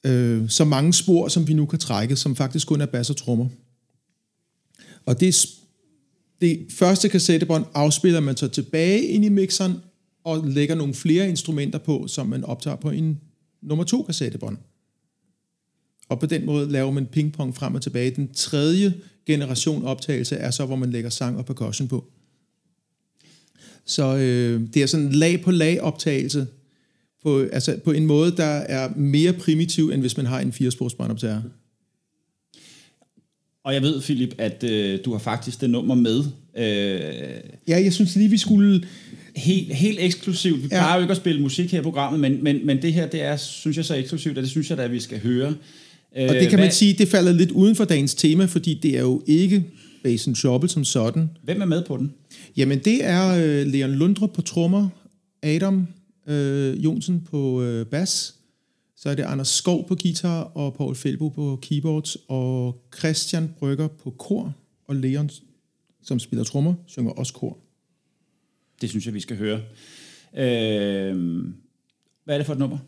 Øh, så mange spor, som vi nu kan trække, som faktisk kun er bass og trommer. Og det, det første kassettebånd afspiller man så tilbage ind i mixeren, og lægger nogle flere instrumenter på, som man optager på en nummer to kassettebånd. Og på den måde laver man pingpong frem og tilbage. Den tredje generation optagelse er så, hvor man lægger sang og percussion på. Så øh, det er sådan en lag på lag optagelse, på, altså på en måde, der er mere primitiv, end hvis man har en firesporsbåndoptager. Og jeg ved, Philip, at øh, du har faktisk det nummer med. Øh, ja, jeg synes lige, vi skulle... Helt, helt eksklusivt. Vi ja. plejer jo ikke at spille musik her i programmet, men, men, men det her, det er, synes jeg, så eksklusivt, og det synes jeg da, at vi skal høre. Og det kan Hvad? man sige, det falder lidt uden for dagens tema, fordi det er jo ikke Basen Trouble som sådan. Hvem er med på den? Jamen, det er øh, Leon Lundrup på trommer, Adam øh, Jonsen på øh, bas, så er det Anders Skov på guitar, og Paul Felbo på keyboards, og Christian Brygger på kor, og Leon, som spiller trommer, synger også kor. Det synes jeg, vi skal høre. Øh, hvad er det for et nummer?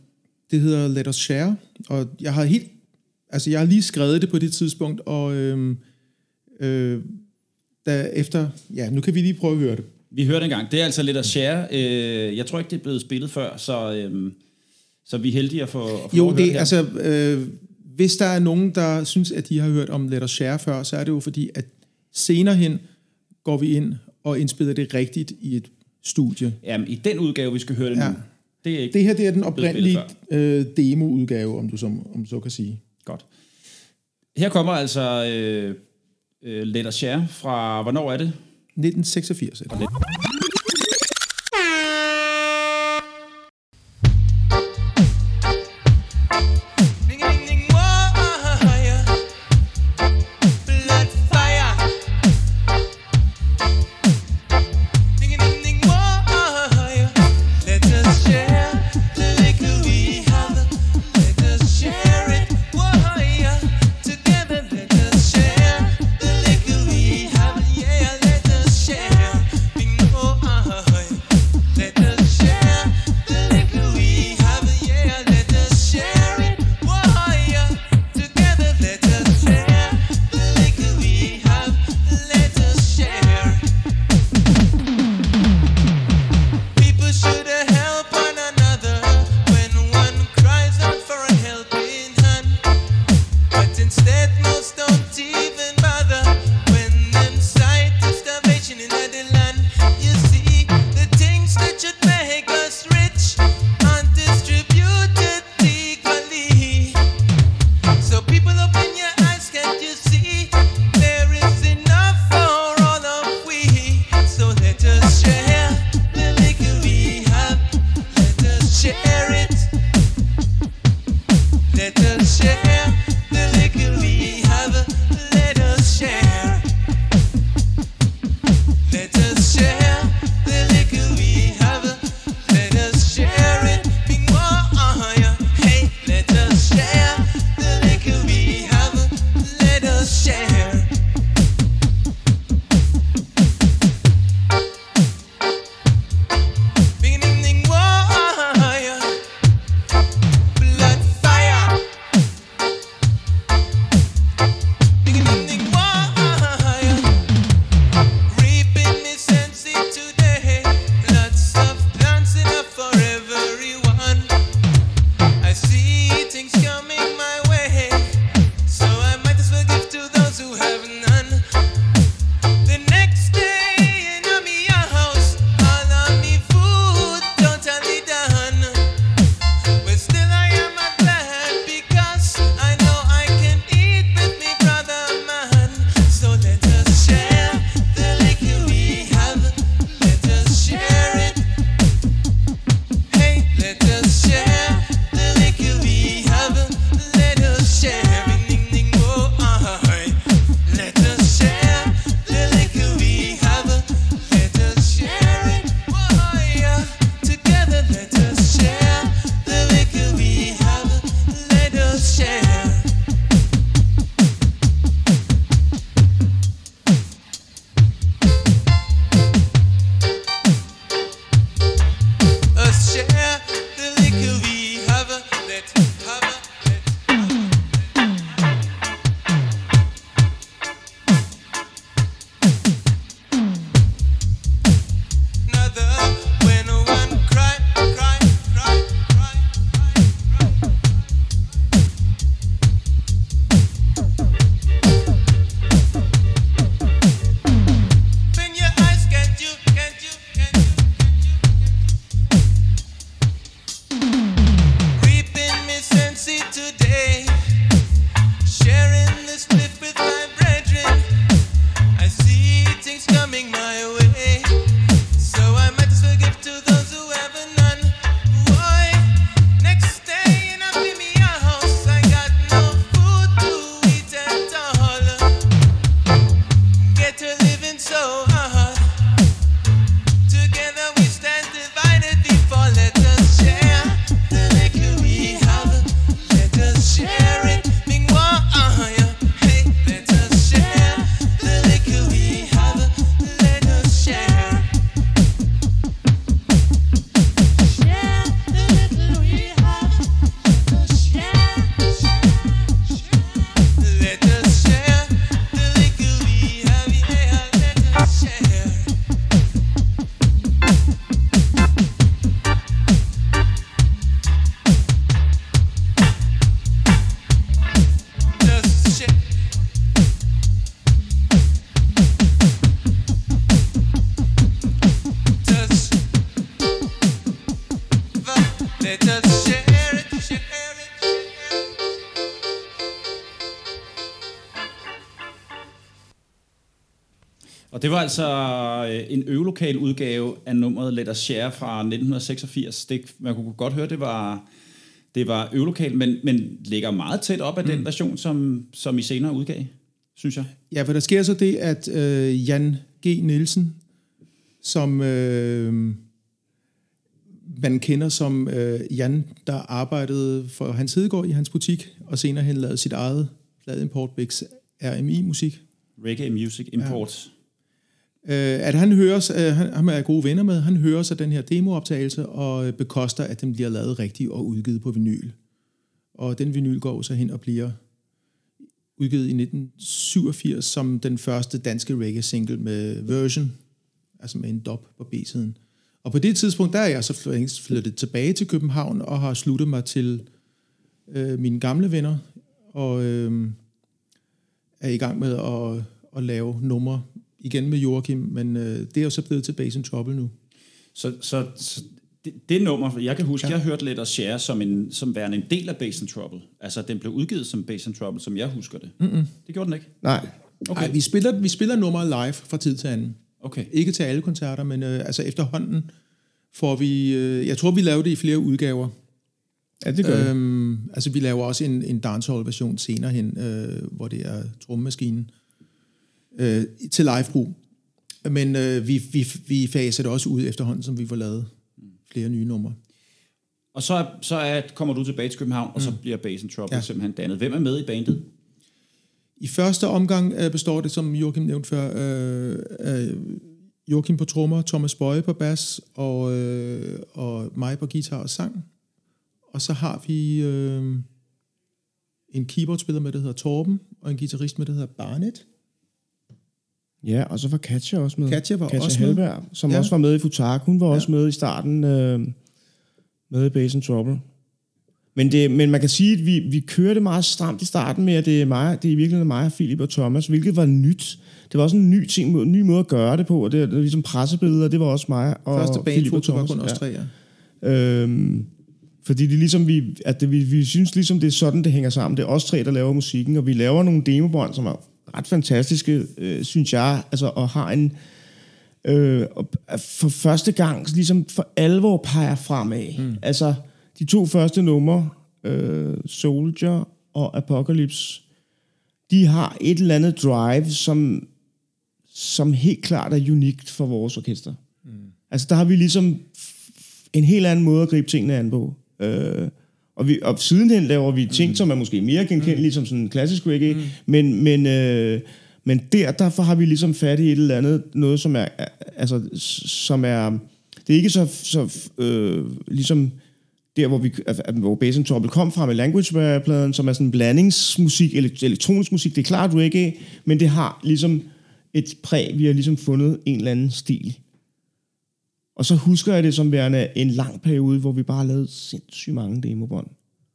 Det hedder Let Us Share, og jeg har helt, altså jeg har lige skrevet det på det tidspunkt, og øh, øh, der efter, ja, nu kan vi lige prøve at høre det. Vi hørte en gang. Det er altså lidt at share. Øh, jeg tror ikke, det er blevet spillet før, så, øh, så vi er heldige at få, at få Jo, det, altså, øh, hvis der er nogen, der synes, at de har hørt om Let Us Share før, så er det jo fordi, at senere hen går vi ind og indspiller det rigtigt i et studie. Jamen, i den udgave, vi skal høre det ja. nu. Det, er ikke det her det er den oprindelige øh, demo-udgave, om du som, om så kan sige. Godt. Her kommer altså øh, øh, Let Us Share fra, hvornår er det? 1986. altså øh, en øvelokal udgave af nummeret Let Us Share fra 1986. Det, man kunne godt høre, det var, det var øvelokal, men, men ligger meget tæt op af mm. den version, som, som I senere udgav, synes jeg. Ja, for der sker så det, at øh, Jan G. Nielsen, som øh, man kender som øh, Jan, der arbejdede for Hans Hedegaard i hans butik, og senere hen lavede sit eget pladeimport RMI-musik. Reggae Music Import. Øh, at han høres, øh, han, han er gode venner med, han hører sig den her demooptagelse og øh, bekoster, at den bliver lavet rigtigt og udgivet på vinyl. Og den vinyl går så hen og bliver udgivet i 1987 som den første danske reggae-single med version, altså med en dop på B-siden. Og på det tidspunkt, der er jeg så flyttet tilbage til København og har sluttet mig til øh, mine gamle venner, og øh, er i gang med at, at lave numre igen med Joachim, men øh, det er jo så blevet til Base in Trouble nu. Så, så, så det, det nummer, jeg kan huske, ja. jeg hørte Let Us Share som, en, som værende en del af Bass and Trouble. Altså, den blev udgivet som Bass and Trouble, som jeg husker det. Mm-mm. Det gjorde den ikke? Nej. Okay. Ej, vi spiller, vi spiller nummer live fra tid til anden. Okay. Ikke til alle koncerter, men øh, altså efterhånden får vi... Øh, jeg tror, vi laver det i flere udgaver. Ja, det gør øhm, Øhm, altså, vi laver også en, en dancehall-version senere hen, øh, hvor det er trommemaskinen øh, til livebrug. Men øh, vi, vi, vi faser det også ud efterhånden, som vi får lavet flere nye numre. Og så, er, så er, kommer du tilbage til København, og så bliver Bass and Trouble. Ja. simpelthen dannet. Hvem er med i bandet? I første omgang øh, består det, som Joachim nævnte før, øh, øh, Joachim på trommer, Thomas Bøje på bas, og, øh, og mig på guitar og sang. Og så har vi øh, en keyboardspiller med, der hedder Torben, og en guitarist med, der hedder Barnett. Ja, og så var Katja også med. Katja var Katja også med. Halberg, som Ja. også var med i Futak. Hun var ja. også med i starten øh, med i Bass and Trouble. Men, det, men man kan sige, at vi, vi kørte meget stramt i starten med, at det er, mig, det er i virkeligheden mig, og Philip og Thomas, hvilket var nyt. Det var også en ny ting, en ny måde at gøre det på, og det, det er ligesom pressebilleder, det var også mig og Første Philip og bandfoto var Thomas. kun os tre, ja. Øhm, fordi det er ligesom, vi, at det, vi, vi synes ligesom, det er sådan, det hænger sammen. Det er os tre, der laver musikken, og vi laver nogle demobånd, som er ret fantastiske, øh, synes jeg, altså, og har en, øh, for første gang ligesom for alvor peger fremad. Mm. Altså, de to første numre, øh, Soldier og Apocalypse, de har et eller andet drive, som, som helt klart er unikt for vores orkester. Mm. Altså, der har vi ligesom en helt anden måde at gribe tingene an på. Øh, og, vi, og sidenhen laver vi ting, mm. som er måske mere genkendelige, mm. som sådan en klassisk reggae, mm. men, men, øh, men der, derfor har vi ligesom fat i et eller andet, noget som er, altså, som er, det er ikke så, så øh, ligesom der, hvor, vi, hvor Bass and Trouble kom fra med Language-pladen, som er sådan blandingsmusik, ele- elektronisk musik, det er klart reggae, men det har ligesom et præg, vi har ligesom fundet en eller anden stil. Og så husker jeg det som værende en lang periode, hvor vi bare lavet sindssygt mange demobånd.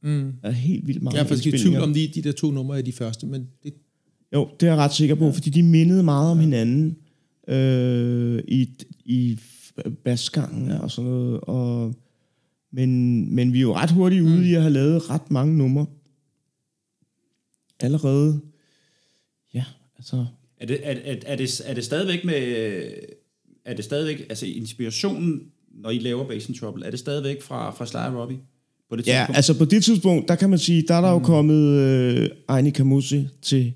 Mm. Der er helt vildt mange Jeg er faktisk i tvivl om lige de der to numre er de første, men det, Jo, det er jeg ret sikker på, ja. fordi de mindede meget om hinanden øh, i, i basgangen og sådan noget. Og, men, men vi er jo ret hurtigt ude Mm. i at have lavet ret mange numre. Allerede. Ja, altså... Er det, er, er, er, det, er det stadigvæk med... Er det stadigvæk... Altså, inspirationen, når I laver Bass and Trouble, er det stadigvæk fra, fra Sly Robbie? På det Ja, tidspunkt? altså på det tidspunkt, der kan man sige, der er der jo kommet øh, Ejni Kamusi til,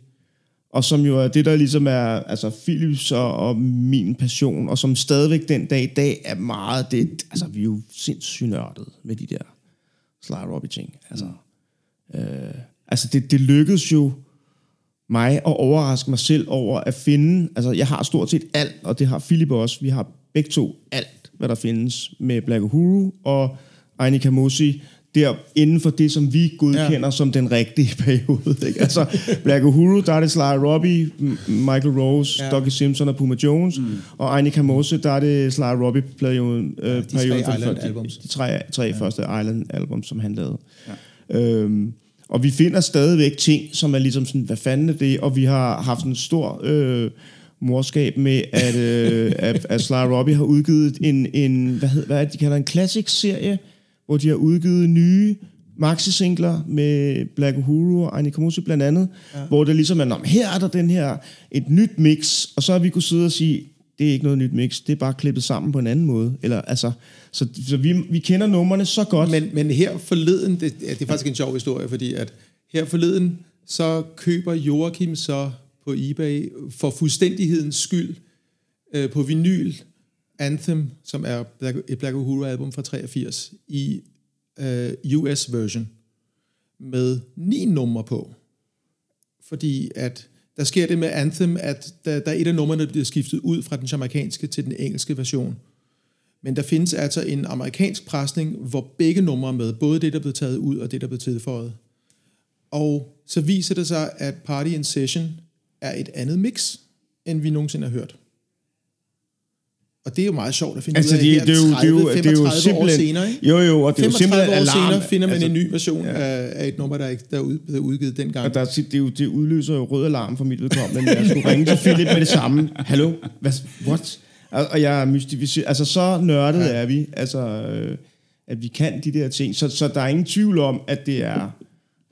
og som jo er det, der ligesom er altså Philips og, og min passion, og som stadigvæk den dag i dag er meget det, altså vi er jo sindssygt nørdet med de der Sly Robbie ting. Altså, øh, altså det, det lykkedes jo mig at overraske mig selv over at finde, altså jeg har stort set alt, og det har Philip også, vi har begge to alt, hvad der findes med Black Uhuru og Ejni Kamusi, der inden for det, som vi godkender ja. som den rigtige periode. Ikke? Altså, Black Uhuru, der er det Sly Robbie, Michael Rose, ja. Ja. Dougie Simpson og Puma Jones, mm. og Ejni Kamusi, der er det Sly Robbie-perioden. Øh, tre perioden for- Island de, de tre, tre ja. første Island-album, som han lavede. Ja. Øhm, og vi finder stadigvæk ting, som er ligesom sådan, hvad fanden er det? Og vi har haft en stor øh, morskab med, at, øh, at, at Sly Robbie har udgivet en, en hvad, hed, hvad er det, de kalder en classic-serie, hvor de har udgivet nye maxi-singler med Black Uhuru og Anika Musi blandt andet, ja. hvor det ligesom er, "Nå, men her er der den her, et nyt mix, og så har vi kunnet sidde og sige, det er ikke noget nyt mix, det er bare klippet sammen på en anden måde. Eller, altså, så, så vi, vi kender numrene så godt. Men, men her forleden, det, ja, det er faktisk en sjov historie, fordi at her forleden, så køber Joachim så på eBay for fuldstændighedens skyld øh, på vinyl Anthem, som er Black, et Black Uhuru album fra 83, i øh, US version med ni numre på. Fordi at der sker det med Anthem, at der, der er et af numrene, der bliver skiftet ud fra den jamaikanske til den engelske version. Men der findes altså en amerikansk presning, hvor begge numre er med, både det, der blev taget ud, og det, der blev tilføjet. Og så viser det sig, at Party in Session er et andet mix, end vi nogensinde har hørt. Og det er jo meget sjovt at finde Altså, ud af det, her det, er jo, det, er jo, 30, det er jo 35 år senere. Ikke? Jo, jo, og det er jo 35 simpelthen år alarm. senere finder man altså, en ny version ja. af, af et nummer, der, ikke, der, er der er udgivet dengang. Og der, er det, er jo, det udløser jo rød alarm for mit vedkommende, men jeg skulle ringe til Philip med det samme. Hallo? Hvad? What? Og, og jeg er mystificeret. Altså, så nørdet ja. er vi, altså, øh, at vi kan de der ting. Så, så der er ingen tvivl om, at det er,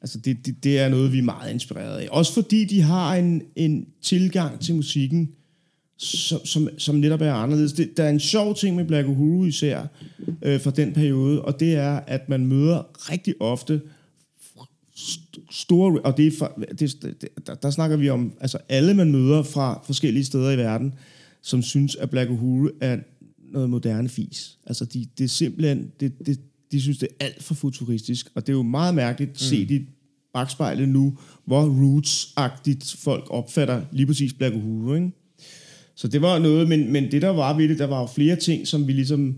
altså, det, det, det er noget, vi er meget inspireret af. Også fordi de har en, en tilgang til musikken, som, som, som netop er anderledes. Det, der er en sjov ting med Black Uhuru især øh, fra den periode, og det er, at man møder rigtig ofte store, og det er for, det, det, der, der snakker vi om altså alle, man møder fra forskellige steder i verden, som synes, at Black Uhuru er noget moderne fis. Altså, de, det er simpelthen, det, det, de synes, det er alt for futuristisk, og det er jo meget mærkeligt mm. set i bagspejlet nu, hvor roots-agtigt folk opfatter lige præcis Black Uhuru, ikke? Så det var noget, men, men det der var ved det, der var jo flere ting, som vi ligesom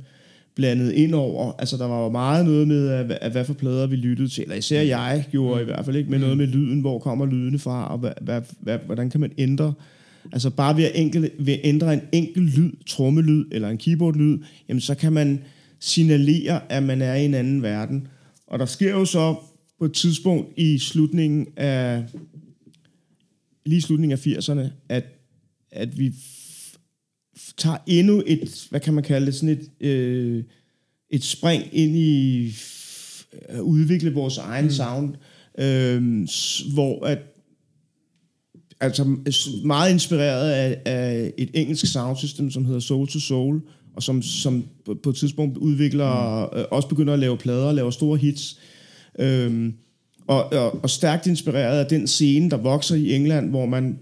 blandede ind over. Altså der var jo meget noget med, at, at hvad for plader vi lyttede til, eller især jeg gjorde i hvert fald ikke, med noget med lyden, hvor kommer lydene fra, og hvad, hvad, hvad, hvordan kan man ændre? Altså bare ved at, enkel, ved at ændre en enkelt lyd, trommelyd eller en keyboardlyd, jamen så kan man signalere, at man er i en anden verden. Og der sker jo så på et tidspunkt i slutningen af, lige slutningen af 80'erne, at, at vi tager endnu et, hvad kan man kalde det, sådan et, øh, et spring ind i at udvikle vores egen mm. sound, øh, hvor at altså meget inspireret af, af et engelsk soundsystem, som hedder Soul to Soul, og som, som på, et tidspunkt udvikler, mm. øh, også begynder at lave plader og laver store hits. Øhm, og, og, og stærkt inspireret af den scene, der vokser i England, hvor man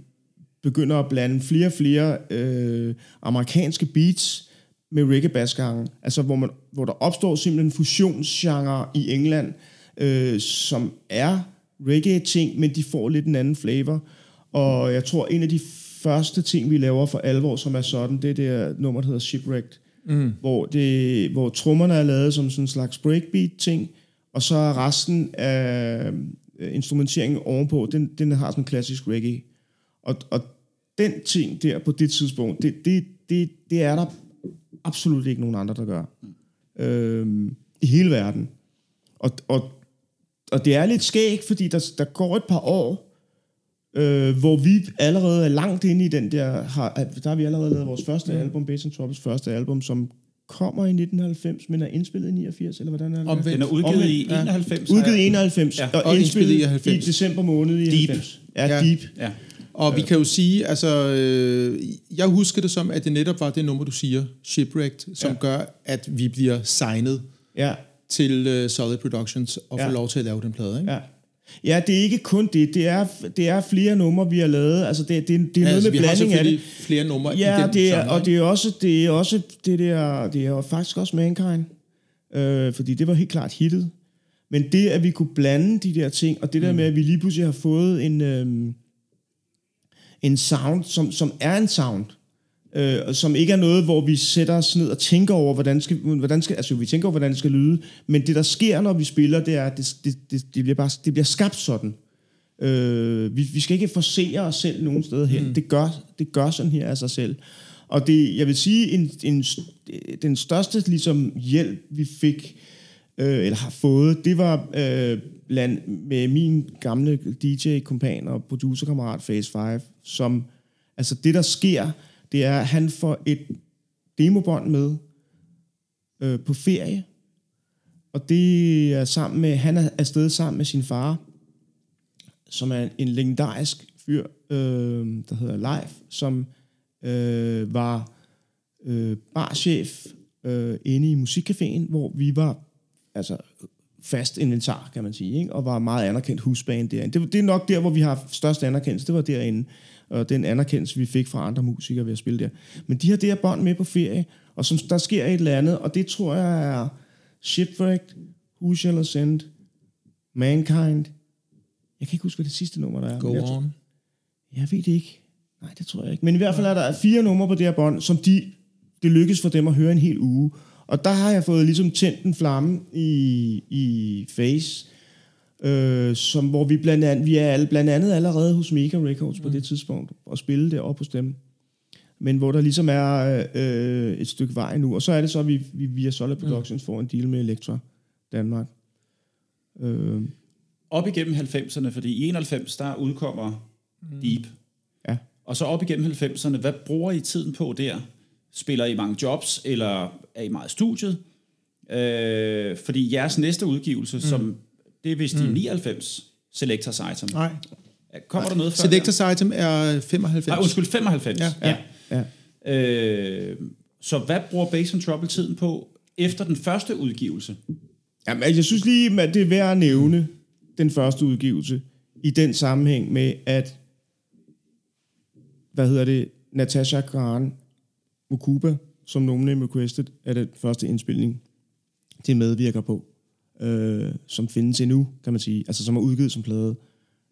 begynder at blande flere og flere øh, amerikanske beats med reggae bassgangen. Altså hvor, man, hvor der opstår simpelthen en fusionsgenre i England, øh, som er reggae-ting, men de får lidt en anden flavor. Og jeg tror, en af de første ting, vi laver for alvor, som er sådan, det er det her nummer, der hedder Shipwrecked, mm. hvor, det, hvor trommerne er lavet som sådan en slags breakbeat-ting, og så er resten af øh, instrumenteringen ovenpå, den, den har sådan en klassisk reggae. Og, og den ting der på det tidspunkt, det, det, det, det er der absolut ikke nogen andre, der gør. Øhm, I hele verden. Og, og, og det er lidt skægt, fordi der, der går et par år, øh, hvor vi allerede er langt inde i den der, har, der har vi allerede lavet vores første album, Bass Troubles første album, som kommer i 1990, men er indspillet i 89, eller hvordan er det? Omvendt. Den er udgivet Omvendt, i ja. 91. Udgivet i 91, Ja, og, og indspillet indspillet i 90. i december måned i Deep. 90. Ja, Ja. Deep. Ja. Og vi kan jo sige, altså, øh, jeg husker det som, at det netop var det nummer, du siger, Shipwrecked, som ja. gør, at vi bliver signet Ja, til øh, Solid Productions og Ja. får lov til at lave den plade. Ikke? ja. Ja, det er ikke kun det. Det er, det er flere numre, vi har lavet. Altså, det, det, det er noget altså, med blanding af det. flere numre i Ja, den det er, genre, og det er også det er også det der, det er faktisk også Mankind, øh, fordi det var helt klart hittet. Men det, at vi kunne blande de der ting, og det der med, at vi lige pludselig har fået en, øh, en sound, som, som er en sound, øh, og som ikke er noget, hvor vi sætter os ned og tænker over, hvordan skal, hvordan skal, altså vi tænker over, hvordan det skal lyde, men det, der sker, når vi spiller, det er, at det, det, det, det, bliver, bare, det bliver skabt sådan. Øh, vi, vi skal ikke forsere os selv nogen steder hen. Mm. Det, gør, det gør sådan her af sig selv. Og det, jeg vil sige, en, en, den største ligesom, hjælp, vi fik, øh, øh, eller har fået, det var øh, blandt, med min gamle DJ-kompan og producerkammerat Phase 5, som, altså det der sker, det er, at han får et demobånd med øh, på ferie, Og det er sammen med, han er afsted sammen med sin far, som er en legendarisk fyr, øh, der hedder Leif, som øh, var øh, barchef øh, inde i musikcaféen, hvor vi var altså fast inventar, kan man sige, ikke? og var meget anerkendt husband derinde. Det, det er nok der, hvor vi har størst anerkendelse, det var derinde, og den anerkendelse, vi fik fra andre musikere ved at spille der. Men de har det her bånd med på ferie, og som, der sker et eller andet, og det tror jeg er Shipwrecked, Who Shall Ascend, Mankind, jeg kan ikke huske, hvad det sidste nummer der er. Go jeg, tror- on. jeg ved det ikke. Nej, det tror jeg ikke. Men i hvert fald er der fire numre på det her bånd, som de, det lykkes for dem at høre en hel uge. Og der har jeg fået ligesom tændt en flamme i, i Face, øh, som, hvor vi blandt andet, vi er alle, blandt andet allerede hos Mega Records på det tidspunkt, og spille det op hos dem. Men hvor der ligesom er øh, et stykke vej nu. Og så er det så, at vi, vi via Solid Productions får en deal med Elektra Danmark. Øh, Op igennem 90'erne, fordi i 91, der udkommer Deep. ja. Og så op igennem 90'erne, hvad bruger I tiden på der? Spiller I mange jobs, eller er I meget studiet? Øh, fordi jeres næste udgivelse, mm. som det er vist i 99, Selectors Item. Nej. Kommer der noget før? Selectors item er 95. Nej, undskyld, 95. Ja. ja. ja. Øh, så hvad bruger Bass and Trouble tiden på efter den første udgivelse? Jamen, altså, jeg synes lige, at det er værd at nævne den første udgivelse i den sammenhæng med, at hvad hedder det, Natasha Khan Mukuba, som nogen requested, er den første indspilning, de medvirker på, øh, som findes endnu, kan man sige, altså som er udgivet som plade.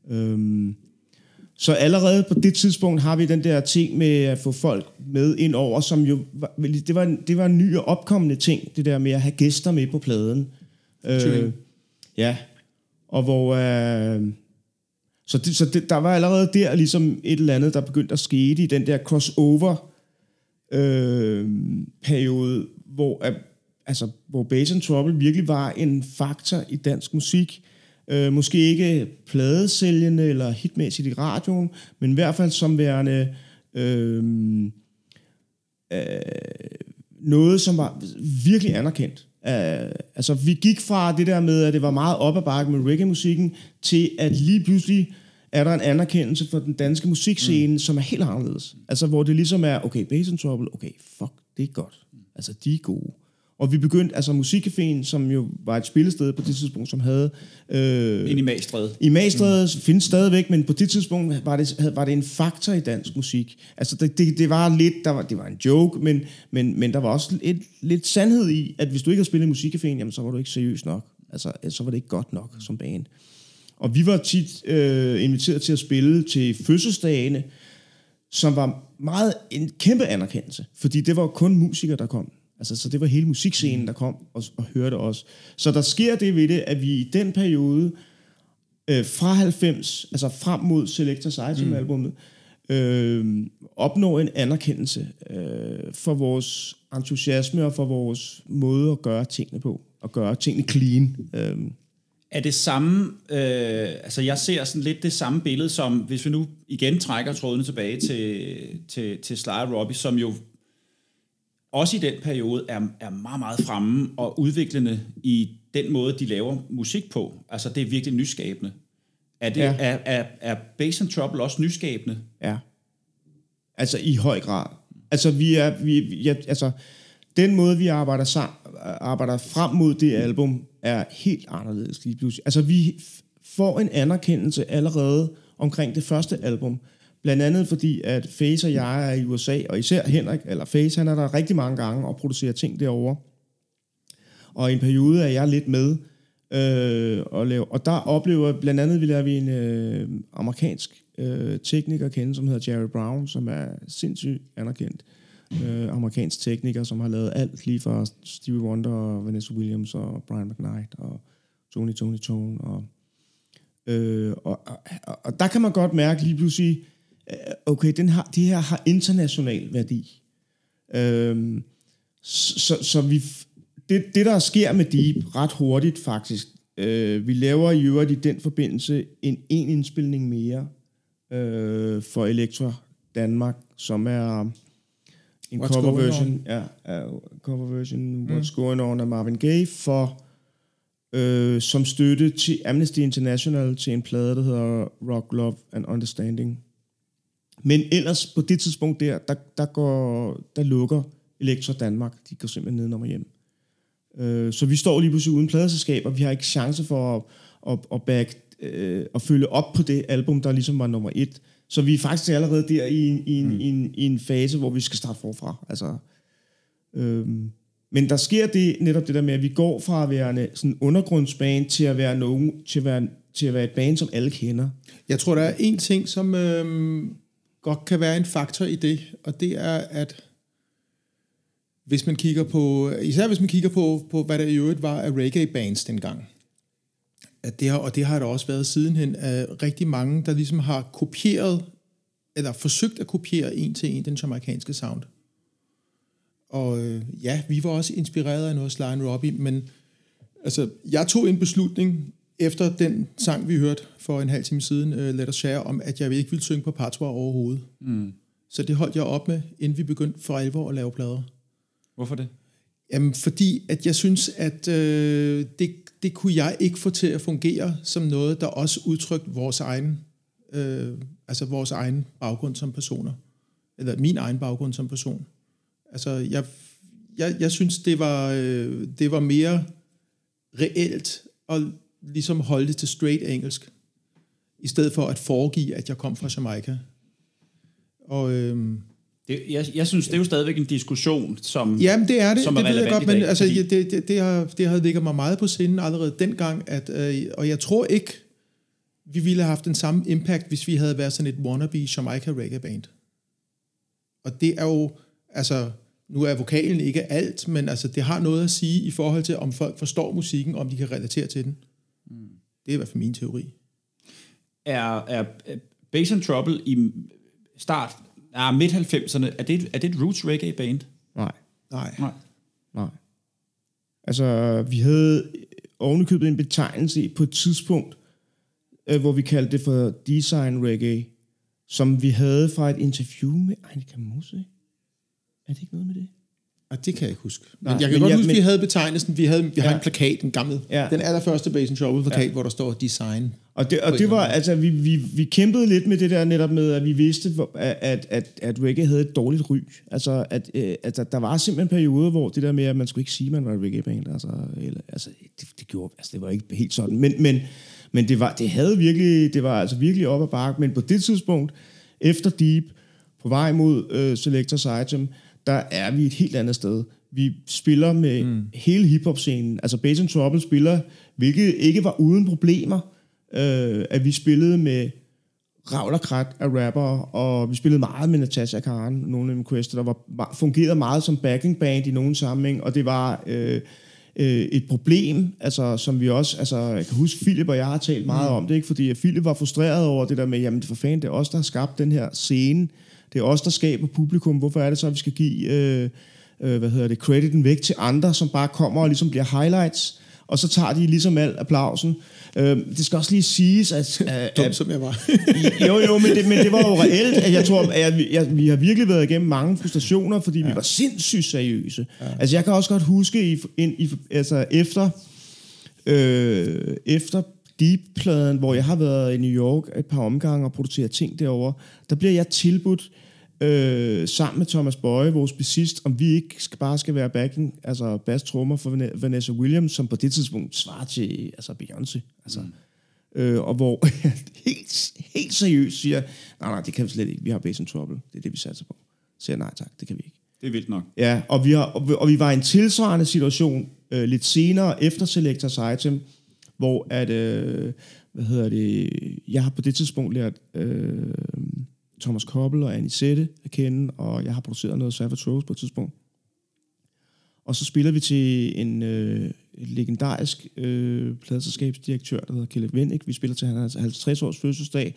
Øhm, så allerede på det tidspunkt har vi den der ting med at få folk med ind over, som jo, var, det var, en, det var en ny og opkommende ting, det der med at have gæster med på pladen. Øh, ja, og hvor... Øh, så det, så det, der var allerede der ligesom et eller andet, der begyndte at ske i den der crossover øh, periode, hvor, altså, hvor Bass and Trouble virkelig var en faktor i dansk musik. Øh, måske ikke pladesælgende eller hitmæssigt i radioen, men i hvert fald som værende øh, øh, noget, som var virkelig anerkendt. Uh, altså, vi gik fra det der med, at det var meget op ad bakke med reggae-musikken, til at lige pludselig er der en anerkendelse for den danske musikscene, mm. som er helt anderledes. Altså, hvor det ligesom er, okay, Bass and Trouble, okay, fuck, det er godt. Altså, de er gode. Og vi begyndte, altså Musikcaféen, som jo var et spillested på det tidspunkt, som havde... Øh, Ind i Magstræde. i Magstræde mm. findes stadigvæk, men på det tidspunkt var det, var det en faktor i dansk musik. Altså det, det, det var lidt, der var, det var en joke, men, men, men der var også et, lidt sandhed i, at hvis du ikke har spillet i musikcaféen, jamen så var du ikke seriøs nok. Altså så var det ikke godt nok som band. Og vi var tit øh, inviteret til at spille til fødselsdagene, som var meget en kæmpe anerkendelse, fordi det var kun musikere, der kom. Altså, så det var hele musikscenen, der kom og, og hørte os. Så der sker det ved det, at vi i den periode, øh, fra 90, altså frem mod Selectors Item-albummet, øh, opnår en anerkendelse øh, for vores entusiasme og for vores måde at gøre tingene på, og gøre tingene clean. Øh, Er det samme, øh, altså jeg ser sådan lidt det samme billede som, hvis vi nu igen trækker trådene tilbage til, til, til Sly og Robbie, som jo også i den periode er, er meget, meget fremme og udviklende i den måde, de laver musik på. Altså det er virkelig nyskabende. Er, det, Ja. er, er, er Bass and Trouble også nyskabende? Ja. Altså i høj grad. Altså vi er, vi, ja, altså den måde vi arbejder sammen, arbejder frem mod det album er helt anderledes lige pludselig. Altså vi får en anerkendelse allerede omkring det første album. Blandt andet fordi, at Face og jeg er i USA, og især Henrik, eller Face, han er der rigtig mange gange og producerer ting derovre. Og i en periode er jeg lidt med, øh, og, lave, og der oplever blandt andet, vi lærer vi en øh, amerikansk øh, tekniker kende, som hedder Jerry Brown, som er sindssygt anerkendt øh, amerikansk tekniker, som har lavet alt lige fra Stevie Wonder og Vanessa Williams og Brian McKnight og Tony Tony Tone og Øh, og, og, og der kan man godt mærke lige pludselig, øh, okay, den har, det her har international værdi. Øh, så, så vi, det, det, der sker med Deep ret hurtigt faktisk, øh, vi laver i øvrigt i den forbindelse en en indspilning mere øh, for Elektra Danmark, som er en What's cover version, ja, uh, cover version mm. What's Going On af Marvin Gaye for øh, som støtte til Amnesty International til en plade, der hedder Rock, Love and Understanding. Men ellers på det tidspunkt der, der, der, går, der lukker Elektra Danmark. De går simpelthen ned og hjem. Øh, så vi står lige pludselig uden pladeselskab, og vi har ikke chance for at, at, at, back, øh, at følge op på det album, der ligesom var nummer et. Så vi er faktisk allerede der i en, i en, mm. i en, i en fase, hvor vi skal starte forfra. Altså, øhm, men der sker det netop det der med, at vi går fra at være en sådan undergrundsband til at være nogen, til at være, til at være et band, som alle kender. Jeg tror, der er en ting, som øhm, godt kan være en faktor i det, og det er, at hvis man kigger på, især hvis man kigger på, på hvad der i øvrigt var af reggae-bands dengang, at det har, og det har der også været sidenhen, at rigtig mange, der ligesom har kopieret, eller forsøgt at kopiere en til en den jamaikanske sound. Og øh, ja, vi var også inspireret af noget Sly Robbie, men altså, jeg tog en beslutning efter den sang, vi hørte for en halv time siden, uh, Let Us Share, om at jeg ikke ville synge på patois overhovedet. Mm. Så det holdt jeg op med, inden vi begyndte for alvor at lave plader. Hvorfor det? Jamen, fordi at jeg synes, at øh, det, det kunne jeg ikke få til at fungere som noget, der også udtrykte vores egen, øh, altså vores egen baggrund som personer. Eller min egen baggrund som person. Altså, jeg, jeg, jeg synes, det var, øh, det var mere reelt at ligesom holde det til straight engelsk, i stedet for at foregive, at jeg kom fra Jamaica. Og... Øh, det, jeg, jeg synes, det er jo stadigvæk en diskussion, som... Jamen, det er det, som er det ved jeg godt, men dag, altså, fordi- det, det, det, har, det har ligget mig meget på sinde allerede dengang, at, øh, og jeg tror ikke, vi ville have haft den samme impact, hvis vi havde været sådan et wannabe Jamaica reggae band. Og det er jo, altså, nu er vokalen ikke alt, men altså, det har noget at sige i forhold til, om folk forstår musikken, om de kan relatere til den. Mm. Det er i hvert fald min teori. er, er er Bass and Trouble i start, ah, midt-90'erne, er det, er det et roots reggae band? Nej. Nej. Nej. Nej. Altså, vi havde ovenikøbet en betegnelse på et tidspunkt, øh, hvor vi kaldte det for design reggae, som vi havde fra et interview med Annika Mose. Er det ikke noget med det? Og det kan jeg ikke huske. Men Nej, jeg kan men godt jeg- huske, men- vi havde betegnelsen, vi havde, vi har Ja. en plakat, en gammel, Ja. den allerførste Bass and Trouble plakat, ja. hvor der står design. Og det, og en det var, altså, vi, vi, vi kæmpede lidt med det der netop med, at vi vidste, at, at, at, at reggae havde et dårligt ry. Altså, at, øh, at der, der var simpelthen perioder, hvor det der med, at man skulle ikke sige, at man var reggae-band, altså, eller, altså det, det, gjorde, altså, det var ikke helt sådan. Men, men, men det, var, det havde virkelig, det var altså virkelig op ad bakke. Men på det tidspunkt, efter Deep, på vej mod øh, Selectors Item, der er vi et helt andet sted. Vi spiller med mm. hele hiphop-scenen. Altså Bass and Trouble spiller, hvilket ikke var uden problemer, øh, at vi spillede med ravl og krat af rappere, og vi spillede meget med Natasha Khan, nogle af dem Quest, der var, fungerede meget som backing band i nogle sammenhæng, og det var øh, øh, et problem, altså, som vi også, altså, jeg kan huske, Philip og jeg har talt meget mm. om det, ikke? fordi Philip var frustreret over det der med, jamen for fanden, det er os, der har skabt den her scene, det er os, der skaber publikum, hvorfor er det så, at vi skal give, øh, øh, hvad hedder det, crediten væk til andre, som bare kommer og ligesom bliver highlights, og så tager de ligesom al applausen. Øh, det skal også lige siges, at, at, Dum at som jeg var. jo, jo, men det, men det var jo reelt, at jeg tror, at jeg, jeg, vi har virkelig været igennem mange frustrationer, fordi ja. vi var sindssygt seriøse. Ja. Altså, jeg kan også godt huske, i, in, i, altså efter, øh, efter Deep-pladen, hvor jeg har været i New York et par omgange og produceret ting derovre, der bliver jeg tilbudt øh, sammen med Thomas Bøje, vores bassist, om vi ikke skal, bare skal være backing, altså bass trommer for Van- Vanessa Williams, som på det tidspunkt svarer til altså Beyoncé. Altså, mm. øh, og hvor helt, helt seriøst siger, nej, nej, det kan vi slet ikke. Vi har Bass and Trouble. Det er det, vi satser på. Så siger nej tak, det kan vi ikke. Det er vildt nok. Ja, og vi, har, og vi, og vi var i en tilsvarende situation øh, lidt senere efter Selectors Item, hvor at, øh, hvad hedder det, jeg har på det tidspunkt lært øh, Thomas Koppel og Anisette at kende, og jeg har produceret noget Savage Rose på et tidspunkt. Og så spiller vi til en øh, legendarisk øh, pladselskabsdirektør, der hedder Kjell Vennik. Vi spiller til hans 50 års fødselsdag.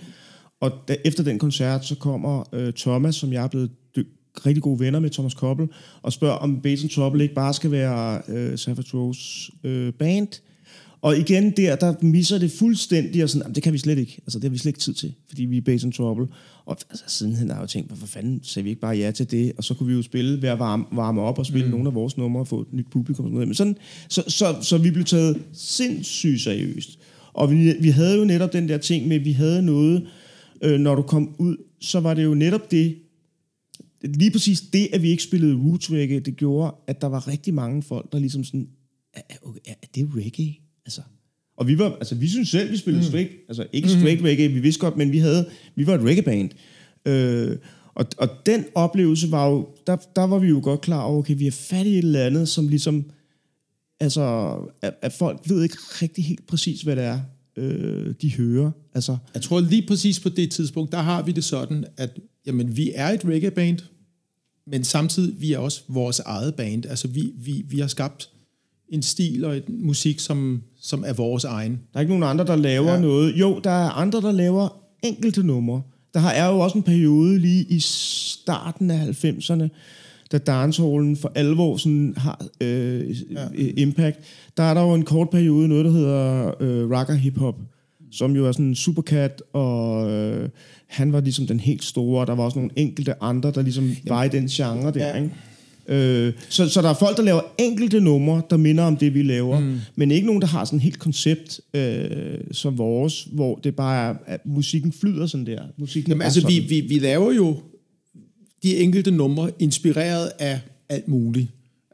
Og da, efter den koncert, så kommer øh, Thomas, som jeg er blevet dy- rigtig gode venner med, Thomas Koppel, og spørger, om Bass Trouble ikke bare skal være øh, Savage Rose øh, band. Og igen der, der misser det fuldstændig, og sådan, "Jamen, det kan vi slet ikke. Altså, det har vi slet ikke tid til, fordi vi er Bass in Trouble. Og altså, sidenhen har jeg jo tænkt, hvorfor fanden sagde vi ikke bare ja til det? Og så kunne vi jo spille, være varme, varme op og spille mm. nogle af vores numre og få et nyt publikum. Og sådan noget. Men sådan, så, så, så vi blev taget sindssygt seriøst. Og vi, vi havde jo netop den der ting med, at vi havde noget, øh, når du kom ud, så var det jo netop det, lige præcis det, at vi ikke spillede roots reggae, det gjorde, at der var rigtig mange folk, der ligesom sådan, er, er- okay, er det reggae? Altså, og vi var, altså vi synes selv, vi spillede mm. straight, altså ikke straight reggae, vi vidste godt, men vi havde, vi var et reggae band. Øh, og, og den oplevelse var jo, der, der var vi jo godt klar over, okay, vi er fat i et eller andet, som ligesom, altså, at, at folk ved ikke rigtig helt præcis, hvad det er, øh, de hører. Altså, Jeg tror lige præcis på det tidspunkt, der har vi det sådan, at jamen, vi er et reggae-band, men samtidig vi er også vores eget band. Altså vi, vi, vi har skabt en stil og et musik, som, som er vores egen. Der er ikke nogen andre, der laver ja. Noget. Jo, der er andre, der laver enkelte numre. Der har- er jo også en periode lige i starten af 90'erne, da dancehallen for alvor sådan har øh, ja. impact. Der er der jo en kort periode, noget der hedder øh, rocker hip-hop, som jo er sådan en supercat, og øh, han var ligesom den helt store, og der var også nogle enkelte andre, der ligesom var i den genre der, Ja. ikke? Øh, så, så der er folk, der laver enkelte numre, der minder om det, vi laver, mm. men ikke nogen, der har sådan et helt koncept øh, som vores, hvor det bare er, at musikken flyder sådan der. Musikken Jamen, altså, sådan. vi, vi, vi laver jo de enkelte numre inspireret af alt muligt.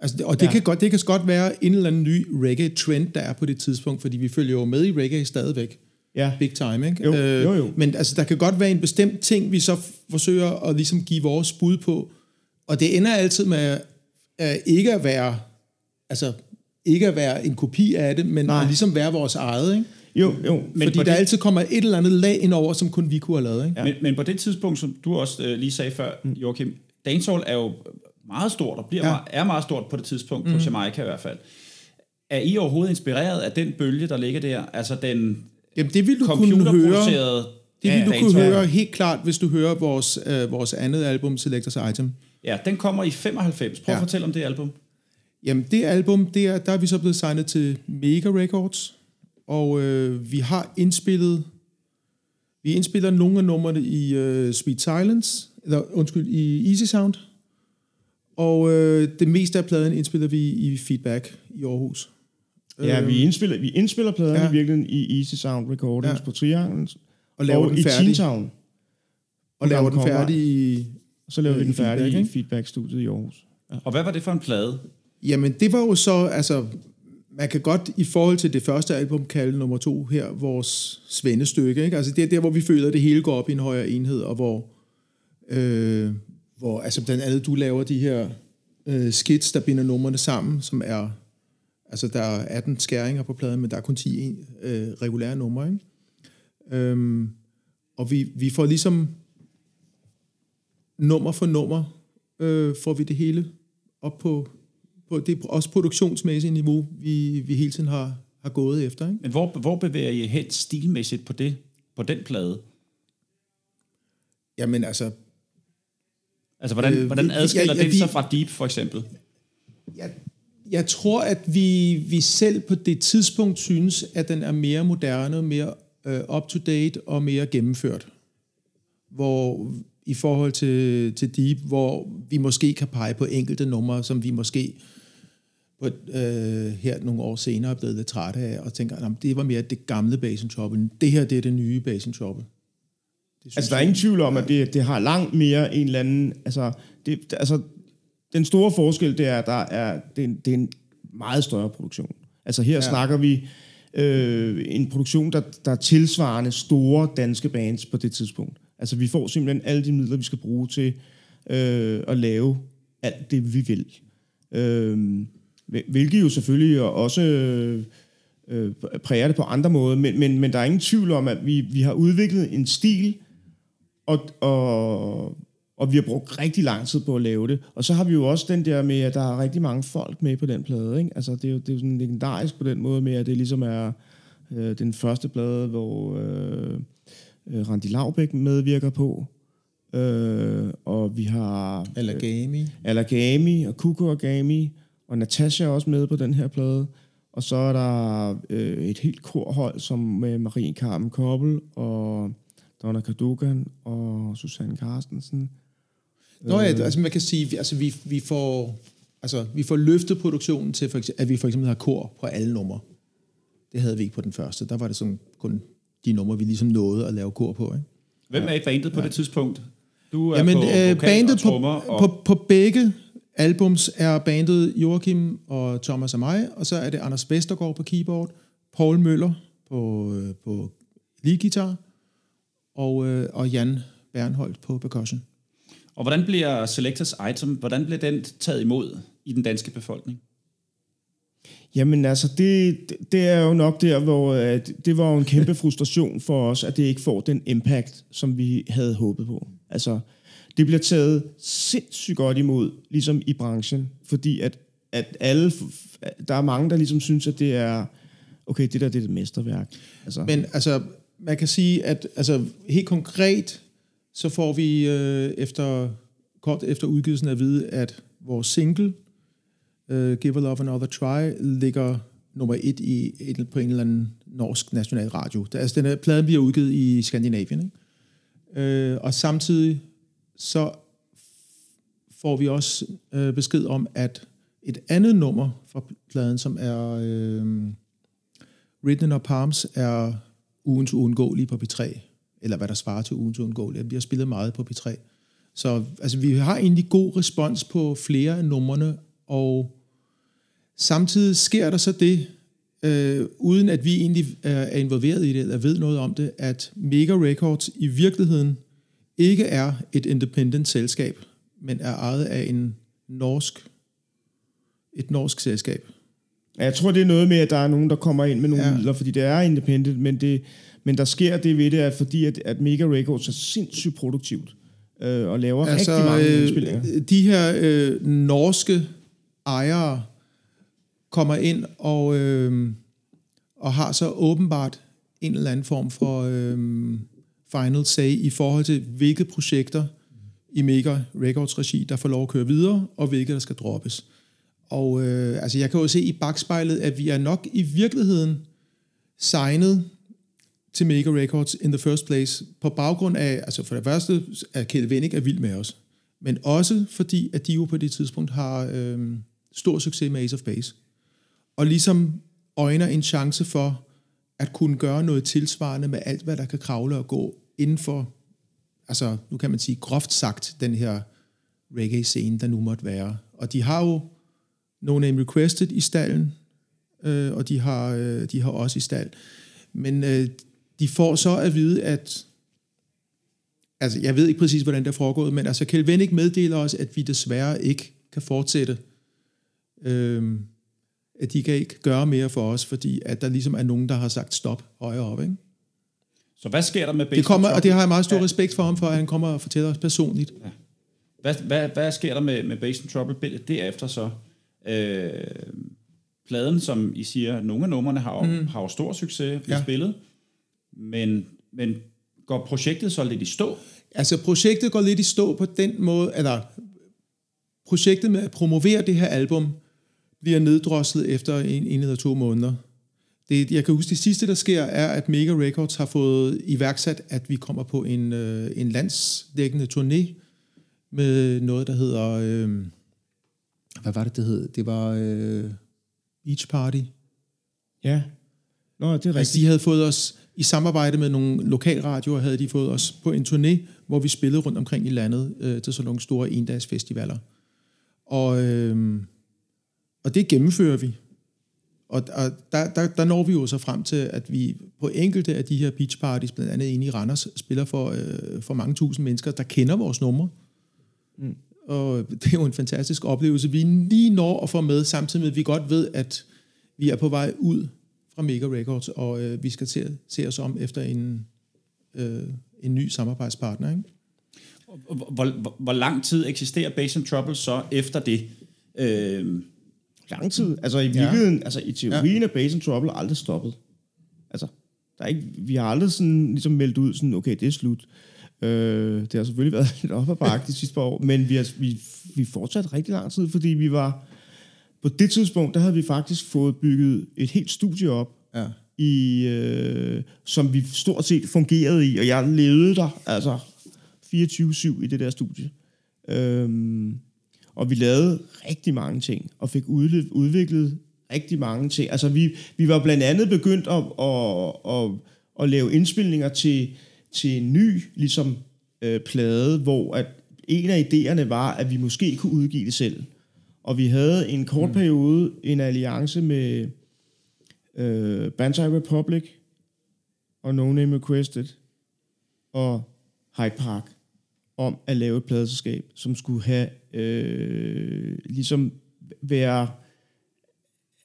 Altså, og det, Ja. kan godt, det kan godt være en eller anden ny reggae-trend, der er på det tidspunkt, fordi vi følger jo med i reggae stadigvæk. Ja. Big time, ikke? Jo, jo, jo. Men altså, der kan godt være en bestemt ting, vi så forsøger at ligesom give vores bud på, og det ender altid med at ikke at være, altså, ikke at være en kopi af det, men Nej. at ligesom være vores eget, ikke? Jo, jo. Men Fordi der det- altid kommer et eller andet lag ind over, som kun vi kunne have lavet, ikke? Ja. Men, men på det tidspunkt, som du også øh, lige sagde før, mm. Joachim, dancehall er jo meget stort, og bliver ja. Meget, er meget stort på det tidspunkt, mm. på Jamaica i hvert fald. Er I overhovedet inspireret af den bølge, der ligger der? Altså den Jamen, det vil du kunne høre. Det vil du kunne høre helt klart, hvis du hører vores, øh, vores andet album, Selectors Item. Ja, den kommer i 95. Prøv ja. at fortælle om det album. Jamen, det album, det er, der er vi så blevet signet til Mega Records, og øh, vi har indspillet, vi indspiller nogle af numrene i øh, Sweet Silence, eller undskyld, i Easy Sound, og øh, det meste af pladen indspiller vi i Feedback i Aarhus. Ja, vi indspiller, vi indspiller pladerne ja. I virkeligheden i Easy Sound Recordings ja. På Trianglen. Og laver den i færdig. Town. Og laver den færdig i... Så laver Øh, vi den i Feedback, færdig i? Feedback-studiet i Aarhus. Og hvad var det for en plade? Jamen, det var jo så, altså, man kan godt i forhold til det første album kalde nummer to her vores svendestykke, ikke? Altså, det er der, hvor vi føler, at det hele går op i en højere enhed, og hvor, øh, hvor altså, blandt andet du laver de her øh, skits, der binder numrene sammen, som er, altså, der er 18 skæringer på pladen, men der er kun 10 en, øh, regulære numre, ikke? Øhm, og vi, vi får ligesom nummer for nummer, øh, får vi det hele op på, på det er også produktionsmæssige niveau, vi, vi hele tiden har, har gået efter. Ikke? Men hvor, hvor bevæger I hen stilmæssigt på det på den plade? Jamen altså, Altså, hvordan, øh, hvordan adskiller ja, ja, den vi- sig fra Deep, for eksempel? jeg, jeg tror, at vi, vi selv på det tidspunkt synes, at den er mere moderne, mere øh, up-to-date og mere gennemført. Hvor i forhold til, til Deep, hvor vi måske kan pege på enkelte numre, som vi måske på, øh, her nogle år senere er blevet lidt trætte af, og tænker, at det var mere det gamle Basin Trouble. Det her, det er det nye Basin Trouble. Det Altså, der er ingen tvivl om, at det, det har langt mere en eller anden... Altså, det, altså, den store forskel, det er, at der er, det, er en- det er en meget større produktion. Altså, her ja. snakker vi øh, en produktion, der, der er tilsvarende store danske bands på det tidspunkt. Altså, vi får simpelthen alle de midler, vi skal bruge til øh, at lave alt det, vi vil. Øh, hvilket jo selvfølgelig også... Øh, øh, præger det på andre måder, men, men, men der er ingen tvivl om, at vi, vi har udviklet en stil, og, og, og vi har brugt rigtig lang tid på at lave det. Og så har vi jo også den der med, at der er rigtig mange folk med på den plade. Ikke? Altså, det, er jo, det er jo sådan legendarisk på den måde med, at det ligesom er øh, den første plade, hvor øh, øh, Randi Laubæk medvirker på. Øh, og vi har Allergami. Allergami og Kuko Orgami, og Natasha er også med på den her plade. Og så er der øh, et helt korhold, som med Marie Carmen Koppel og Donna Kadogan og Susanne Carstensen. Nå ja, altså man kan sige, altså vi, vi får altså vi får løftet produktionen til, for eksempel, at vi for eksempel har kor på alle numre. Det havde vi ikke på den første. Der var det sådan kun de numre, vi ligesom nåede at lave kor på. Ikke? Hvem er i bandet på det tidspunkt? Du er Jamen, på øh, bandet og på, og på, på begge albums er bandet Joachim og Thomas og mig, og så er det Anders Vestergaard på keyboard, Paul Møller på, øh, på leadguitar, og, øh, og Jan Bernholdt på percussion. Og hvordan bliver Selectors Item, hvordan bliver den taget imod i den danske befolkning? Jamen altså, det, det er jo nok der, hvor at det var jo en kæmpe frustration for os, at det ikke får den impact, som vi havde håbet på. Altså, det bliver taget sindssygt godt imod, ligesom i branchen, fordi at, at alle, der er mange, der ligesom synes, at det er, okay, det der det er et mesterværk. Altså, Men altså, man kan sige, at altså, helt konkret, så får vi øh, efter, kort efter udgivelsen at vide, at vores single, øh, Give a Love Another Try, ligger nummer et i et, på en eller anden norsk national radio. Der, altså, den her plade bliver udgivet i Skandinavien. Ikke? Øh, og samtidig så får vi også øh, besked om, at et andet nummer fra pladen, som er øh, Written in Palms, er ugens uundgåelige på P3, eller hvad der svarer til ugens uundgåelige. Vi har spillet meget på P3. Så altså, vi har egentlig god respons på flere af numrene, og samtidig sker der så det, øh, uden at vi egentlig er, er involveret i det, eller ved noget om det, at Mega Records i virkeligheden ikke er et independent selskab, men er ejet af en norsk, et norsk selskab. Jeg tror, det er noget med, at der er nogen, der kommer ind med nogle Ja. midler, fordi det er independent, men, det, men der sker det ved det, at fordi at, at Mega Records er sindssygt produktivt øh, og laver altså, rigtig mange indspillinger. øh, de her øh, norske ejere kommer ind og, øh, og har så åbenbart en eller anden form for øh, final say i forhold til, hvilke projekter i Mega Records regi, der får lov at køre videre, og hvilke der skal droppes. Og øh, altså, jeg kan jo se i bagspejlet, at vi er nok i virkeligheden signet til Mega Records in the first place, på baggrund af, altså for det første, at Kjeld Wennig er vild med os, men også fordi, at de jo på det tidspunkt har øh, stor succes med Ace of Base, og ligesom øjner en chance for at kunne gøre noget tilsvarende med alt, hvad der kan kravle og gå inden for, altså nu kan man sige groft sagt, den her reggae-scene, der nu måtte være. Og de har jo No Name Requested i stallen, øh, og de har, øh, de har også i stald. Men øh, de får så at vide, at altså jeg ved ikke præcis, hvordan det er foregået, men altså Kjeld Wennig meddeler os, at vi desværre ikke kan fortsætte. Øh, at de kan ikke gøre mere for os, fordi at der ligesom er nogen, der har sagt stop højere op. Ikke? Så hvad sker der med Bass Det kommer, og det har jeg meget stor respekt for ham, for at han kommer og fortæller os personligt. Hvad, hvad, hvad sker der med, med Bass Trouble derefter så? Øh, pladen, som I siger, nogle af numrene har jo, mm. har jo stor succes, Ja. ja. spillet, men, men går projektet så lidt i stå? Altså projektet går lidt i stå på den måde, eller projektet med at promovere det her album bliver neddroslet efter en, en eller to måneder. Det, jeg kan huske, det sidste, der sker, er, at Mega Records har fået iværksat, at vi kommer på en, øh, en landsdækkende turné med noget, der hedder... Øh, hvad var det, det hed? Det var øh, Beach Party. Ja. Nå, det er Altså, rigtigt. de havde fået os, i samarbejde med nogle lokalradioer, havde de fået os på en turné, hvor vi spillede rundt omkring i landet øh, til sådan nogle store endagsfestivaler. Og, øh, og det gennemfører vi. Og, og der, der, der når vi jo så frem til, at vi på enkelte af de her beach parties, blandt andet inde i Randers, spiller for, øh, for mange tusind mennesker, der kender vores numre. Mm. Og det er jo en fantastisk oplevelse. Vi lige når at få med, samtidig med, at vi godt ved, at vi er på vej ud fra Mega Records, og øh, vi skal se, se os om efter en, øh, en ny samarbejdspartner. Ikke? Hvor, hvor, hvor lang tid eksisterer Bass and Trouble så efter det? Øh, Lang tid. Altså i virkeligheden, ja. altså i teorien ja. er Bass and Trouble aldrig stoppet. Altså, der er ikke, vi har aldrig sådan ligesom meldt ud sådan, okay, det er slut. Øh, det har selvfølgelig været lidt op ad bakke de sidste par år, men vi har vi, vi fortsat rigtig lang tid, fordi vi var på det tidspunkt, der havde vi faktisk fået bygget et helt studie op, Ja. i, øh, som vi stort set fungerede i, og jeg levede der, altså 24-7 i det der studie. Øhm, og vi lavede rigtig mange ting, og fik udviklet rigtig mange ting. Altså vi, vi var blandt andet begyndt at, at, at, at lave indspilninger til, til en ny ligesom, øh, plade, hvor at en af idéerne var, at vi måske kunne udgive det selv. Og vi havde en kort periode en alliance med øh, Banzai Republic og No Name Requested og Hyde Park om at lave et pladeselskab, som skulle have øh, ligesom være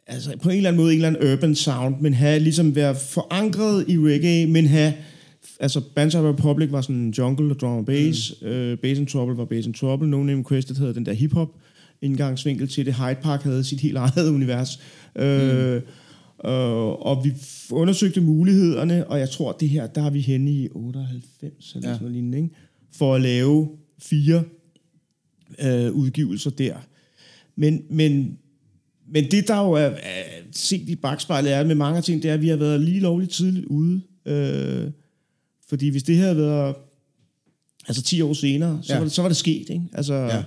altså på en eller anden måde en eller anden urban sound, men have ligesom være forankret i reggae, men have altså Banzai Republic var sådan jungle og drum and bass, mm. øh, Bass and Trouble var Bass and Trouble, No Name Requested havde den der hip-hop indgangsvinkel til det, Hyde Park havde sit helt eget univers. Øh, øh, og vi undersøgte mulighederne, og jeg tror, det her, der er vi henne i 98 eller ja. sådan noget lignende, ikke? For at lave fire øh, udgivelser der. Men, men, men det, der jo er, er set i bagspejlet, er med mange ting, det er, at vi har været lige lovligt tidligt ude. Øh, fordi hvis det havde været altså 10 år senere, så, Ja. var, det, så var det sket. Ikke? Altså, ja.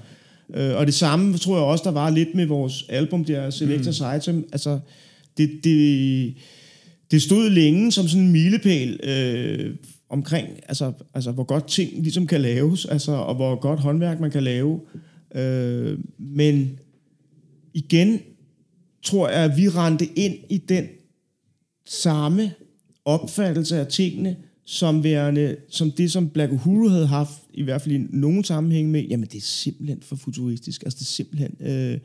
øh, og det samme tror jeg også, der var lidt med vores album der, Selectors mm. Item. Altså, det, det, det stod længe som sådan en milepæl øh, omkring, altså, altså hvor godt ting ligesom kan laves, altså, og hvor godt håndværk man kan lave. Øh, men igen tror jeg, at vi rendte ind i den samme opfattelse af tingene, som værende, som det, som Black Uhuru havde haft, i hvert fald i nogen sammenhæng med, jamen det er simpelthen for futuristisk, altså det er simpelthen øh,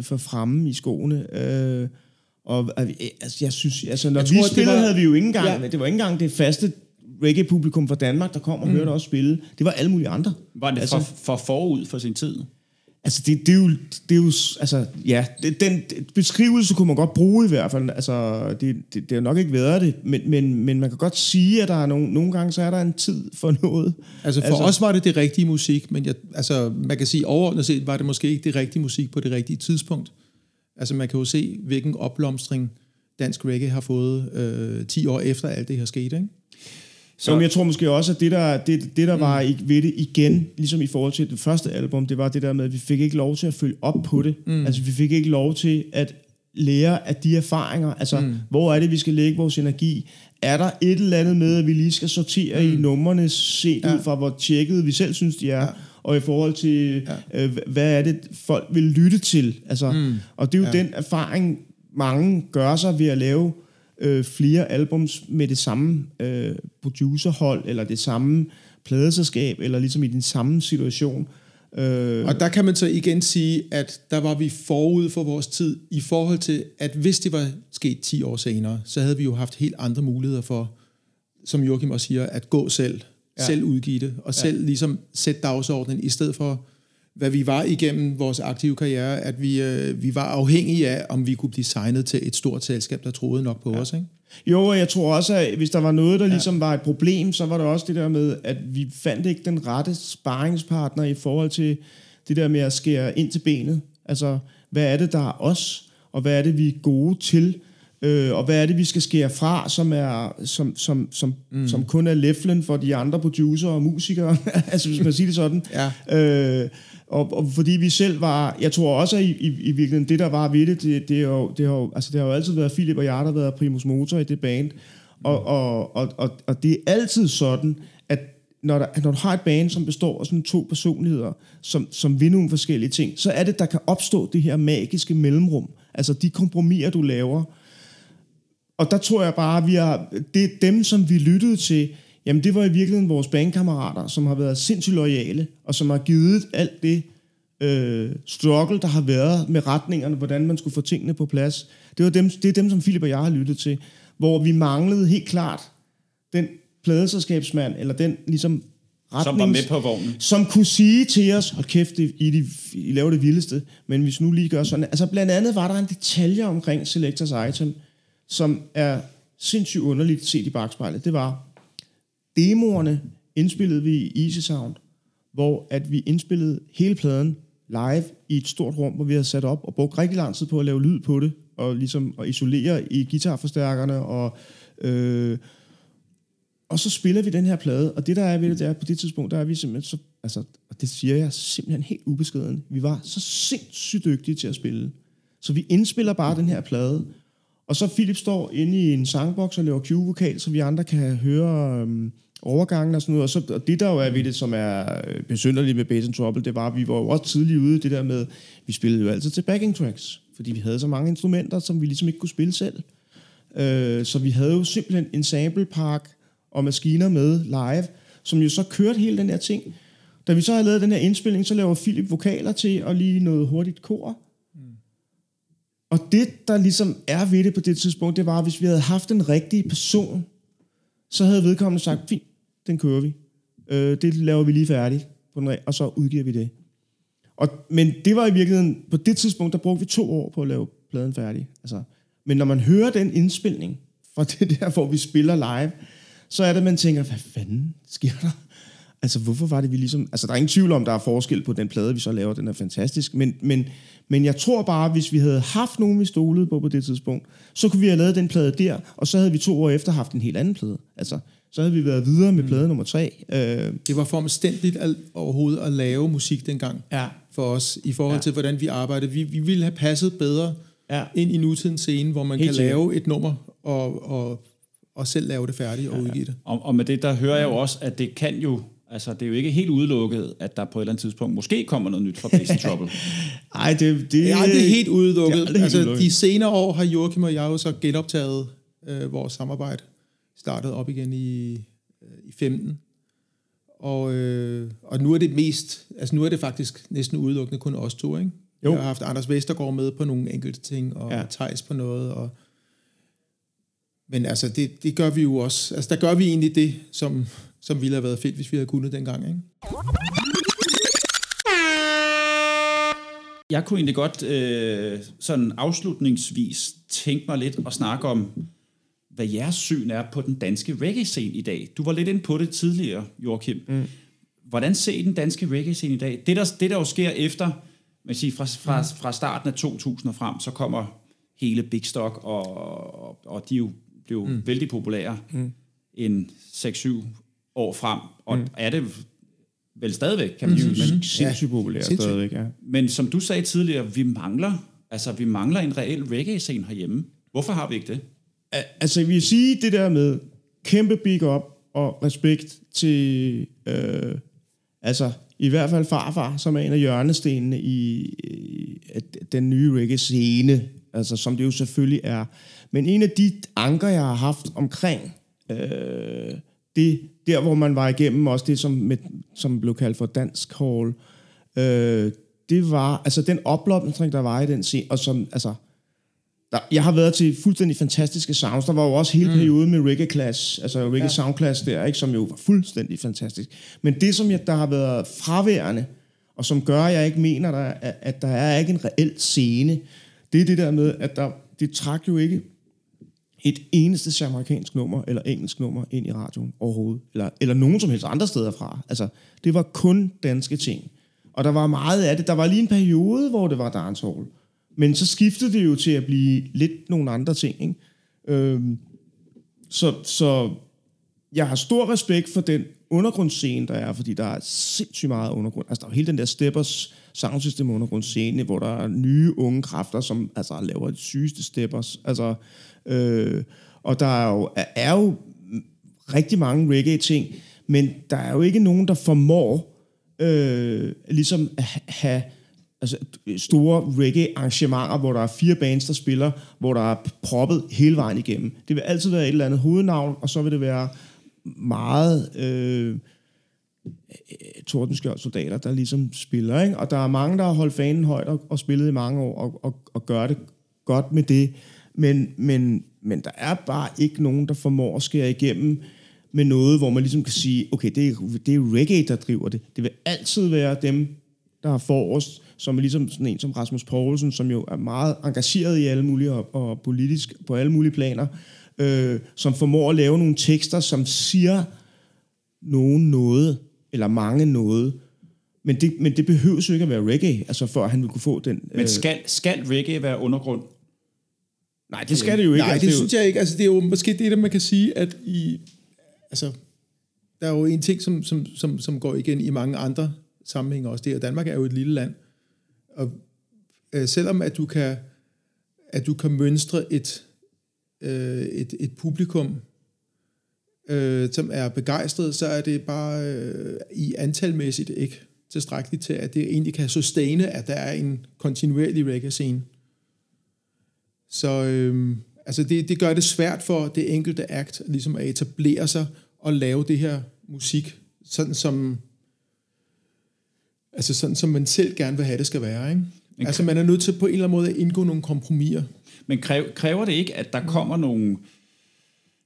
for fremme i skoene. Øh, og øh, altså, jeg synes, altså når Jeg vi tror, det spillede, var- havde vi jo ikke engang, Ja. ja. det var ikke engang det faste reggae-publikum fra Danmark, der kom og mm. hørte os spille. Det var alle mulige andre. Var det altså, for, for forud for sin tid? Altså, det, det, er jo, det er jo, altså, ja, det, den beskrivelse kunne man godt bruge i hvert fald. Altså, det, det, det har nok ikke været det, men, men, men man kan godt sige, at der er nogle, nogle gange, så er der en tid for noget. Altså for altså, os var det det rigtige musik, men jeg, altså, man kan sige overordnet set var det måske ikke det rigtige musik på det rigtige tidspunkt. Altså man kan jo se, hvilken opblomstring dansk reggae har fået øh, 10 år efter alt det her skete. Ikke? Så jo, men jeg tror måske også, at det der, det, det, der mm. var i- ved det igen, ligesom i forhold til det første album, det var det der med, at vi fik ikke lov til at følge op på det. Mm. Altså, vi fik ikke lov til at lære af de erfaringer. Altså, mm. hvor er det, vi skal lægge vores energi? Er der et eller andet med, at vi lige skal sortere mm. i numrene, set ja. ud fra, hvor tjekket vi selv synes, de er, ja. Og i forhold til, ja. øh, hvad er det, folk vil lytte til? Altså, mm. Og det er jo ja. den erfaring, mange gør sig ved at lave øh, flere albums med det samme øh, producerhold, eller det samme pladeselskab, eller ligesom i den samme situation. Øh, Og der kan man så igen sige, at der var vi forud for vores tid i forhold til, at hvis det var sket 10 år senere, så havde vi jo haft helt andre muligheder for, som Joachim også siger, at gå selv, ja. selv udgive det, og selv ligesom sætte dagsordenen, i stedet for, hvad vi var igennem vores aktive karriere, at vi, øh, vi var afhængige af, om vi kunne blive signet til et stort selskab, der troede nok på ja. os. Ikke? Jo, og jeg tror også, at hvis der var noget, der ligesom var et problem, så var det også det der med, at vi fandt ikke den rette sparringspartner i forhold til det der med at skære ind til benet. Altså, hvad er det, der er os, og hvad er det, vi er gode til, øh, og hvad er det, vi skal skære fra, som, er, som, som, som, mm. som kun er leflen for de andre producer og musikere, altså hvis man siger det sådan. Ja. Øh, og, og fordi vi selv var, jeg tror også, at i, i, i virkeligheden, det der var ved det, det, det, er jo, det, har jo, altså, det har jo altid været Philip og jeg, der har været primus motor i det band. Og, og, og, og, og det er altid sådan, at når, der, når du har et band, som består af sådan to personligheder, som, som vil nogle forskellige ting, så er det, der kan opstå det her magiske mellemrum. Altså de kompromiser, du laver. Og der tror jeg bare, at vi har, det er dem, som vi lyttede til, jamen det var i virkeligheden vores bandkammerater, som har været sindssygt loyale, og som har givet alt det øh, struggle, der har været med retningerne, hvordan man skulle få tingene på plads. Det, var dem, det er dem, som Philip og jeg har lyttet til, hvor vi manglede helt klart den pladeselskabsmand, eller den ligesom retnings, Som var med på vognen. som kunne sige til os, hold kæft, I, I, I laver det vildeste, men hvis nu lige gør sådan. Altså blandt andet var der en detalje omkring Selectors Item, som er sindssygt underligt set i bagspejlet. Det var, demoerne indspillede vi i Easy Sound, hvor at vi indspillede hele pladen live i et stort rum, hvor vi havde sat op og brugt rigtig lang tid på at lave lyd på det, og ligesom at isolere i guitarforstærkerne, og, øh, og så spiller vi den her plade, og det der er ved det, det er, på det tidspunkt, der er vi simpelthen så, altså, og det siger jeg simpelthen helt ubeskeden, vi var så sindssygt dygtige til at spille. Så vi indspiller bare den her plade, og så Philip står inde i en sangboks og laver Q-vokal, så vi andre kan høre øhm, overgangen og sådan noget. Og, så, og det der jo er ved det, som er øh, besynderligt med Bass and Trouble, det var, at vi var jo også tidligt ude det der med, vi spillede jo altid til backing tracks, fordi vi havde så mange instrumenter, som vi ligesom ikke kunne spille selv. Øh, så vi havde jo simpelthen en samplepark og maskiner med live, som jo så kørte hele den her ting. Da vi så havde lavet den her indspilning, så laver Philip vokaler til og lige noget hurtigt kor. Og det, der ligesom er ved det på det tidspunkt, det var, at hvis vi havde haft den rigtige person, så havde vedkommende sagt, fint, den kører vi. Øh, det laver vi lige færdigt, på den, og så udgiver vi det. Og, men det var i virkeligheden, på det tidspunkt, der brugte vi to år på at lave pladen færdig. Altså, men når man hører den indspilning fra det der, hvor vi spiller live, så er det, man tænker, hvad fanden sker der? Altså, hvorfor var det, vi ligesom... Altså, der er ingen tvivl om, der er forskel på den plade, vi så laver. Den er fantastisk. Men, men, men jeg tror bare, hvis vi havde haft nogen, vi stolede på på det tidspunkt, så kunne vi have lavet den plade der, og så havde vi to år efter haft en helt anden plade. Altså, så havde vi været videre med plade nummer tre. Øh, Det var for omstændigt at, overhovedet at lave musik dengang Ja. for os, i forhold Ja. ja. til, hvordan vi arbejdede. Vi, vi ville have passet bedre Ja. ja. ind i nutidens scene, hvor man Helt kan sikkert. lave et nummer og, og, og selv lave det færdigt og udgive det. Og, og med det, der hører jeg jo også, at det kan jo, altså det er jo ikke helt udelukket, at der på et eller andet tidspunkt måske kommer noget nyt fra Bass and Trouble. ej, det, det, Det er aldrig helt Det er udelukket. aldrig helt altså, udelukket. de senere år har Joachim og jeg jo så genoptaget øh, vores samarbejde. Startet op igen i, øh, i 15. Og, øh, og nu er det mest, altså nu er det faktisk næsten udelukkende kun os to, ikke? Jo. Jeg har haft Anders Vestergaard med på nogle enkelte ting, og ja. Thijs på noget, og men altså, det, det gør vi jo også. Altså, der gør vi egentlig det, som, som ville have været fedt, hvis vi havde kunnet dengang, ikke? Jeg kunne egentlig godt øh, sådan afslutningsvis tænke mig lidt og snakke om, hvad jeres syn er på den danske reggae-scene i dag. Du var lidt inde på det tidligere, Joachim. Mm. Hvordan ser I den danske reggae-scene i dag? Det der, det, der jo sker efter, man siger, fra, fra, fra starten af 2000 og frem, så kommer hele Big Stock, og, og, og de er jo, blev mm. vældig populære mm. en 6-7 år frem. Og mm. er det vel stadigvæk, kan man sige. Men, sindssygt populært sindssygt. stadigvæk, ja. men som du sagde tidligere, vi mangler, altså vi mangler en reel reggae-scene herhjemme. Hvorfor har vi ikke det? Al- Altså, jeg vil sige det der med kæmpe big up og respekt til, øh, altså, i hvert fald farfar, som er en af hjørnestenene i, i den nye reggae-scene, altså, som det jo selvfølgelig er. Men en af de anker, jeg har haft omkring øh, det, der hvor man var igennem, også det, som, med, som blev kaldt for dansk hall, øh, det var, altså den oplopning, der var i den scene, og som, altså, der, jeg har været til fuldstændig fantastiske sounds. Der var jo også hele mm. perioden med Reggae Class, altså Reggae ja. Sound Class der, ikke, som jo var fuldstændig fantastisk. Men det, som jeg, der har været fraværende, og som gør, at jeg ikke mener, der, er- at, at der er ikke en reel scene, det er det der med, at der, det trak jo ikke et eneste amerikansk nummer eller engelsk nummer ind i radioen overhovedet, eller, eller nogen som helst andre steder fra. Altså, det var kun danske ting. Og der var meget af det. Der var lige en periode, hvor det var dancehall. Men så skiftede det jo til at blive lidt nogle andre ting. Ikke? Øhm, så, så jeg har stor respekt for den undergrundsscene, der er, fordi der er sindssygt meget undergrund. Altså, der er hele den der Steppers soundsystem undergrundsscene, hvor der er nye unge kræfter, som altså, laver de sygeste Steppers. Altså, øh, og der er jo, er, jo rigtig mange reggae-ting, men der er jo ikke nogen, der formår øh, ligesom at have altså, store reggae-arrangementer, hvor der er fire bands, der spiller, hvor der er proppet hele vejen igennem. Det vil altid være et eller andet hovednavn, og så vil det være meget øh, øh Tordenskjold soldater, der ligesom spiller. Ikke? Og der er mange, der har holdt fanen højt og, og spillet i mange år, og, og, og gør det godt med det. Men, men, men der er bare ikke nogen, der formår at skære igennem med noget, hvor man ligesom kan sige, okay, det er, det er reggae, der driver det. Det vil altid være dem, der har forrest, som er ligesom sådan en som Rasmus Poulsen, som jo er meget engageret i alle mulige og, og politisk på alle mulige planer, øh, som formår at lave nogle tekster, som siger nogen noget, eller mange noget, Men det, men det behøves jo ikke at være reggae, altså for at han vil kunne få den... Men skal, skal reggae være undergrund? Nej, det skal det jo ikke. Nej, altså, det jo- synes jeg ikke. Altså, det er jo måske det, der man kan sige, at i, altså, der er jo en ting, som, som, som, som går igen i mange andre sammenhænge også. Det er, at Danmark er jo et lille land. Og øh, selvom at du kan, at du kan mønstre et, øh, et, et publikum, øh, som er begejstret, så er det bare øh, i antalmæssigt ikke tilstrækkeligt til, at det egentlig kan sustaine, at der er en kontinuerlig reggae-scene. Så øh, altså det, det gør det svært for det enkelte akt ligesom at etablere sig og lave det her musik, sådan som, altså sådan som man selv gerne vil have, det skal være. Ikke? Altså man er nødt til på en eller anden måde at indgå nogle kompromiser. Men kræver, kræver det ikke, at der kommer nogle,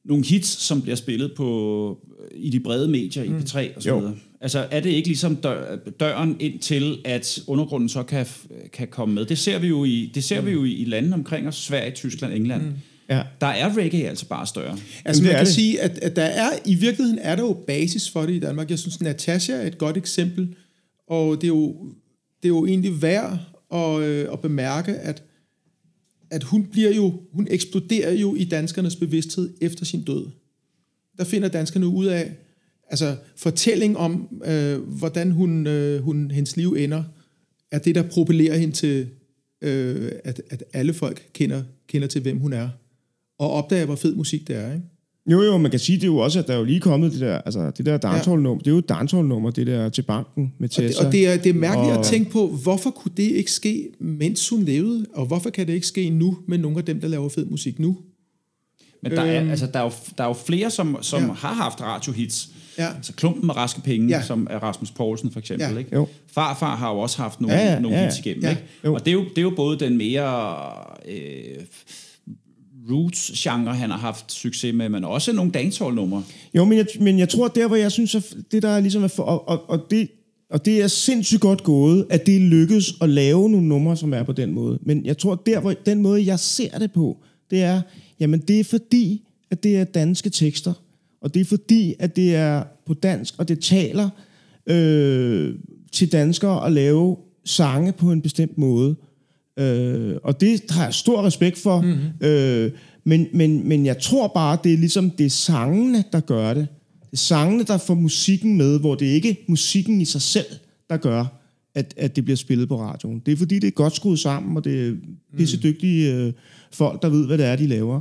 nogle hits, som bliver spillet på i de brede medier, i P3 og så videre? Altså er det ikke ligesom dør, døren ind til, at undergrunden så kan, kan komme med? Det ser vi jo i, det ser vi jo i, i lande omkring os, Sverige, Tyskland, England. Mm. Ja. Der er reggae altså bare større. Altså man kan det. sige, at, at der er, i virkeligheden er der jo basis for det i Danmark. Jeg synes, Natasha er et godt eksempel, og det er jo, det er jo egentlig værd at, øh, at bemærke, at, at hun bliver jo, hun eksploderer jo i danskernes bevidsthed efter sin død. Der finder danskerne ud af, altså fortælling om, øh, hvordan hun, øh, hun, hendes liv ender, er det, der propellerer hende til, øh, at, at alle folk kender, kender til, hvem hun er. Og opdager, hvor fed musik det er, ikke? Jo, jo, man kan sige det er jo også, at der er jo lige kommet det der, altså det der dancehall-nummer, det er jo et dancehall-nummer, det der til banken med Og det, Tessa. og det er, det er mærkeligt Og- at tænke på, hvorfor kunne det ikke ske, mens hun levede? Og hvorfor kan det ikke ske nu med nogle af dem, der laver fed musik nu? Men der, er, altså, der, er, jo, der er jo flere, som, som Ja. ja. har haft radiohits. Ja. Altså Klumpen med raske penge, Ja. som er Rasmus Poulsen for eksempel. Ja. Ikke? Jo. Farfar har jo også haft nogle, Ja, ja, nogle ja, hits igennem. Ja. Ikke? Jo. Og det er, jo, det er jo både den mere øh, roots-genre, han har haft succes med, men også nogle dancehall-numre. Jo, men jeg, men jeg tror, der hvor jeg synes, at det der er ligesom er for, og, og, og, det, og det er sindssygt godt gået, at det lykkes at lave nogle numre, som er på den måde. Men jeg tror, der hvor den måde, jeg ser det på, det er, jamen det er fordi, at det er danske tekster, og det er fordi, at det er på dansk, og det taler øh, til danskere at lave sange på en bestemt måde. Øh, og det har jeg stor respekt for. Mm-hmm. Øh, men, men, men jeg tror bare, det er ligesom, det er sangene, der gør det. Det er sangene, der får musikken med, hvor det ikke er musikken i sig selv, der gør, at, at det bliver spillet på radioen. Det er fordi, det er godt skruet sammen, og det er pisse dygtige øh, folk, der ved, hvad det er, de laver.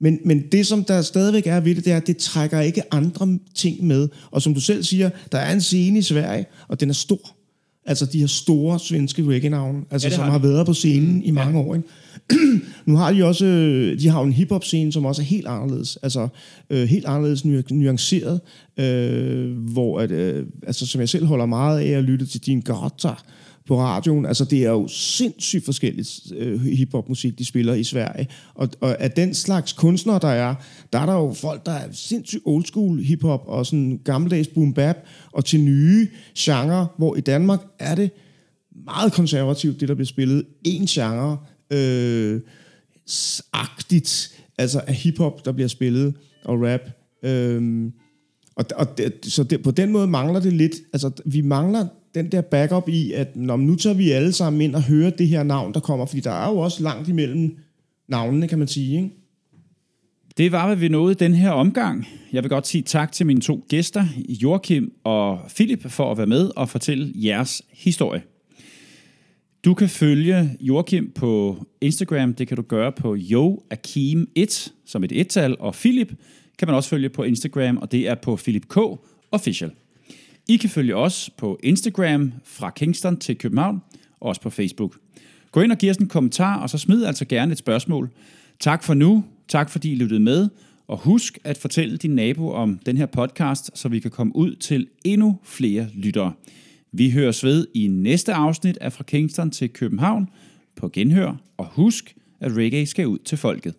Men, men det, som der stadigvæk er ved det, det er, at det trækker ikke andre ting med. Og som du selv siger, der er en scene i Sverige, og den er stor. Altså de her store svenske reggae-navne, altså, Ja, ja, som har har været på scenen i mange år. Ikke? nu har de også, øh, de har jo en hiphop-scene, som også er helt anderledes. Altså øh, helt anderledes nu- nuanceret, øh, hvor, at, øh, altså, som jeg selv holder meget af at lytte til din Gotta på radioen. Altså det er jo sindssygt forskelligt øh, hiphop-musik, de spiller i Sverige. Og, og af den slags kunstnere, der er, der er der jo folk, der er sindssygt old school hiphop og sådan gammeldags boom bap, og til nye genrer, hvor i Danmark er det meget konservativt, det der bliver spillet. En genre, øh, agtigt, altså af hiphop, der bliver spillet, og rap. Øh, og, og det, så det, på den måde mangler det lidt, altså vi mangler den der backup i, at når nu tager vi alle sammen ind og hører det her navn, der kommer, fordi der er jo også langt imellem navnene, kan man sige, ikke? Det var, hvad vi nåede den her omgang. Jeg vil godt sige tak til mine to gæster, Joachim og Philip, for at være med og fortælle jeres historie. Du kan følge Joachim på Instagram. Det kan du gøre på joakim1, som et ettal, og Philip kan man også følge på Instagram, og det er på Philip K. Official. I kan følge os på Instagram fra Kingston til København, og også på Facebook. Gå ind og giv os en kommentar, og så smid altså gerne et spørgsmål. Tak for nu. Tak fordi I lyttede med. Og husk at fortælle din nabo om den her podcast, så vi kan komme ud til endnu flere lyttere. Vi høres ved i næste afsnit af Fra Kingston til København på Genhør. Og husk, at reggae skal ud til folket.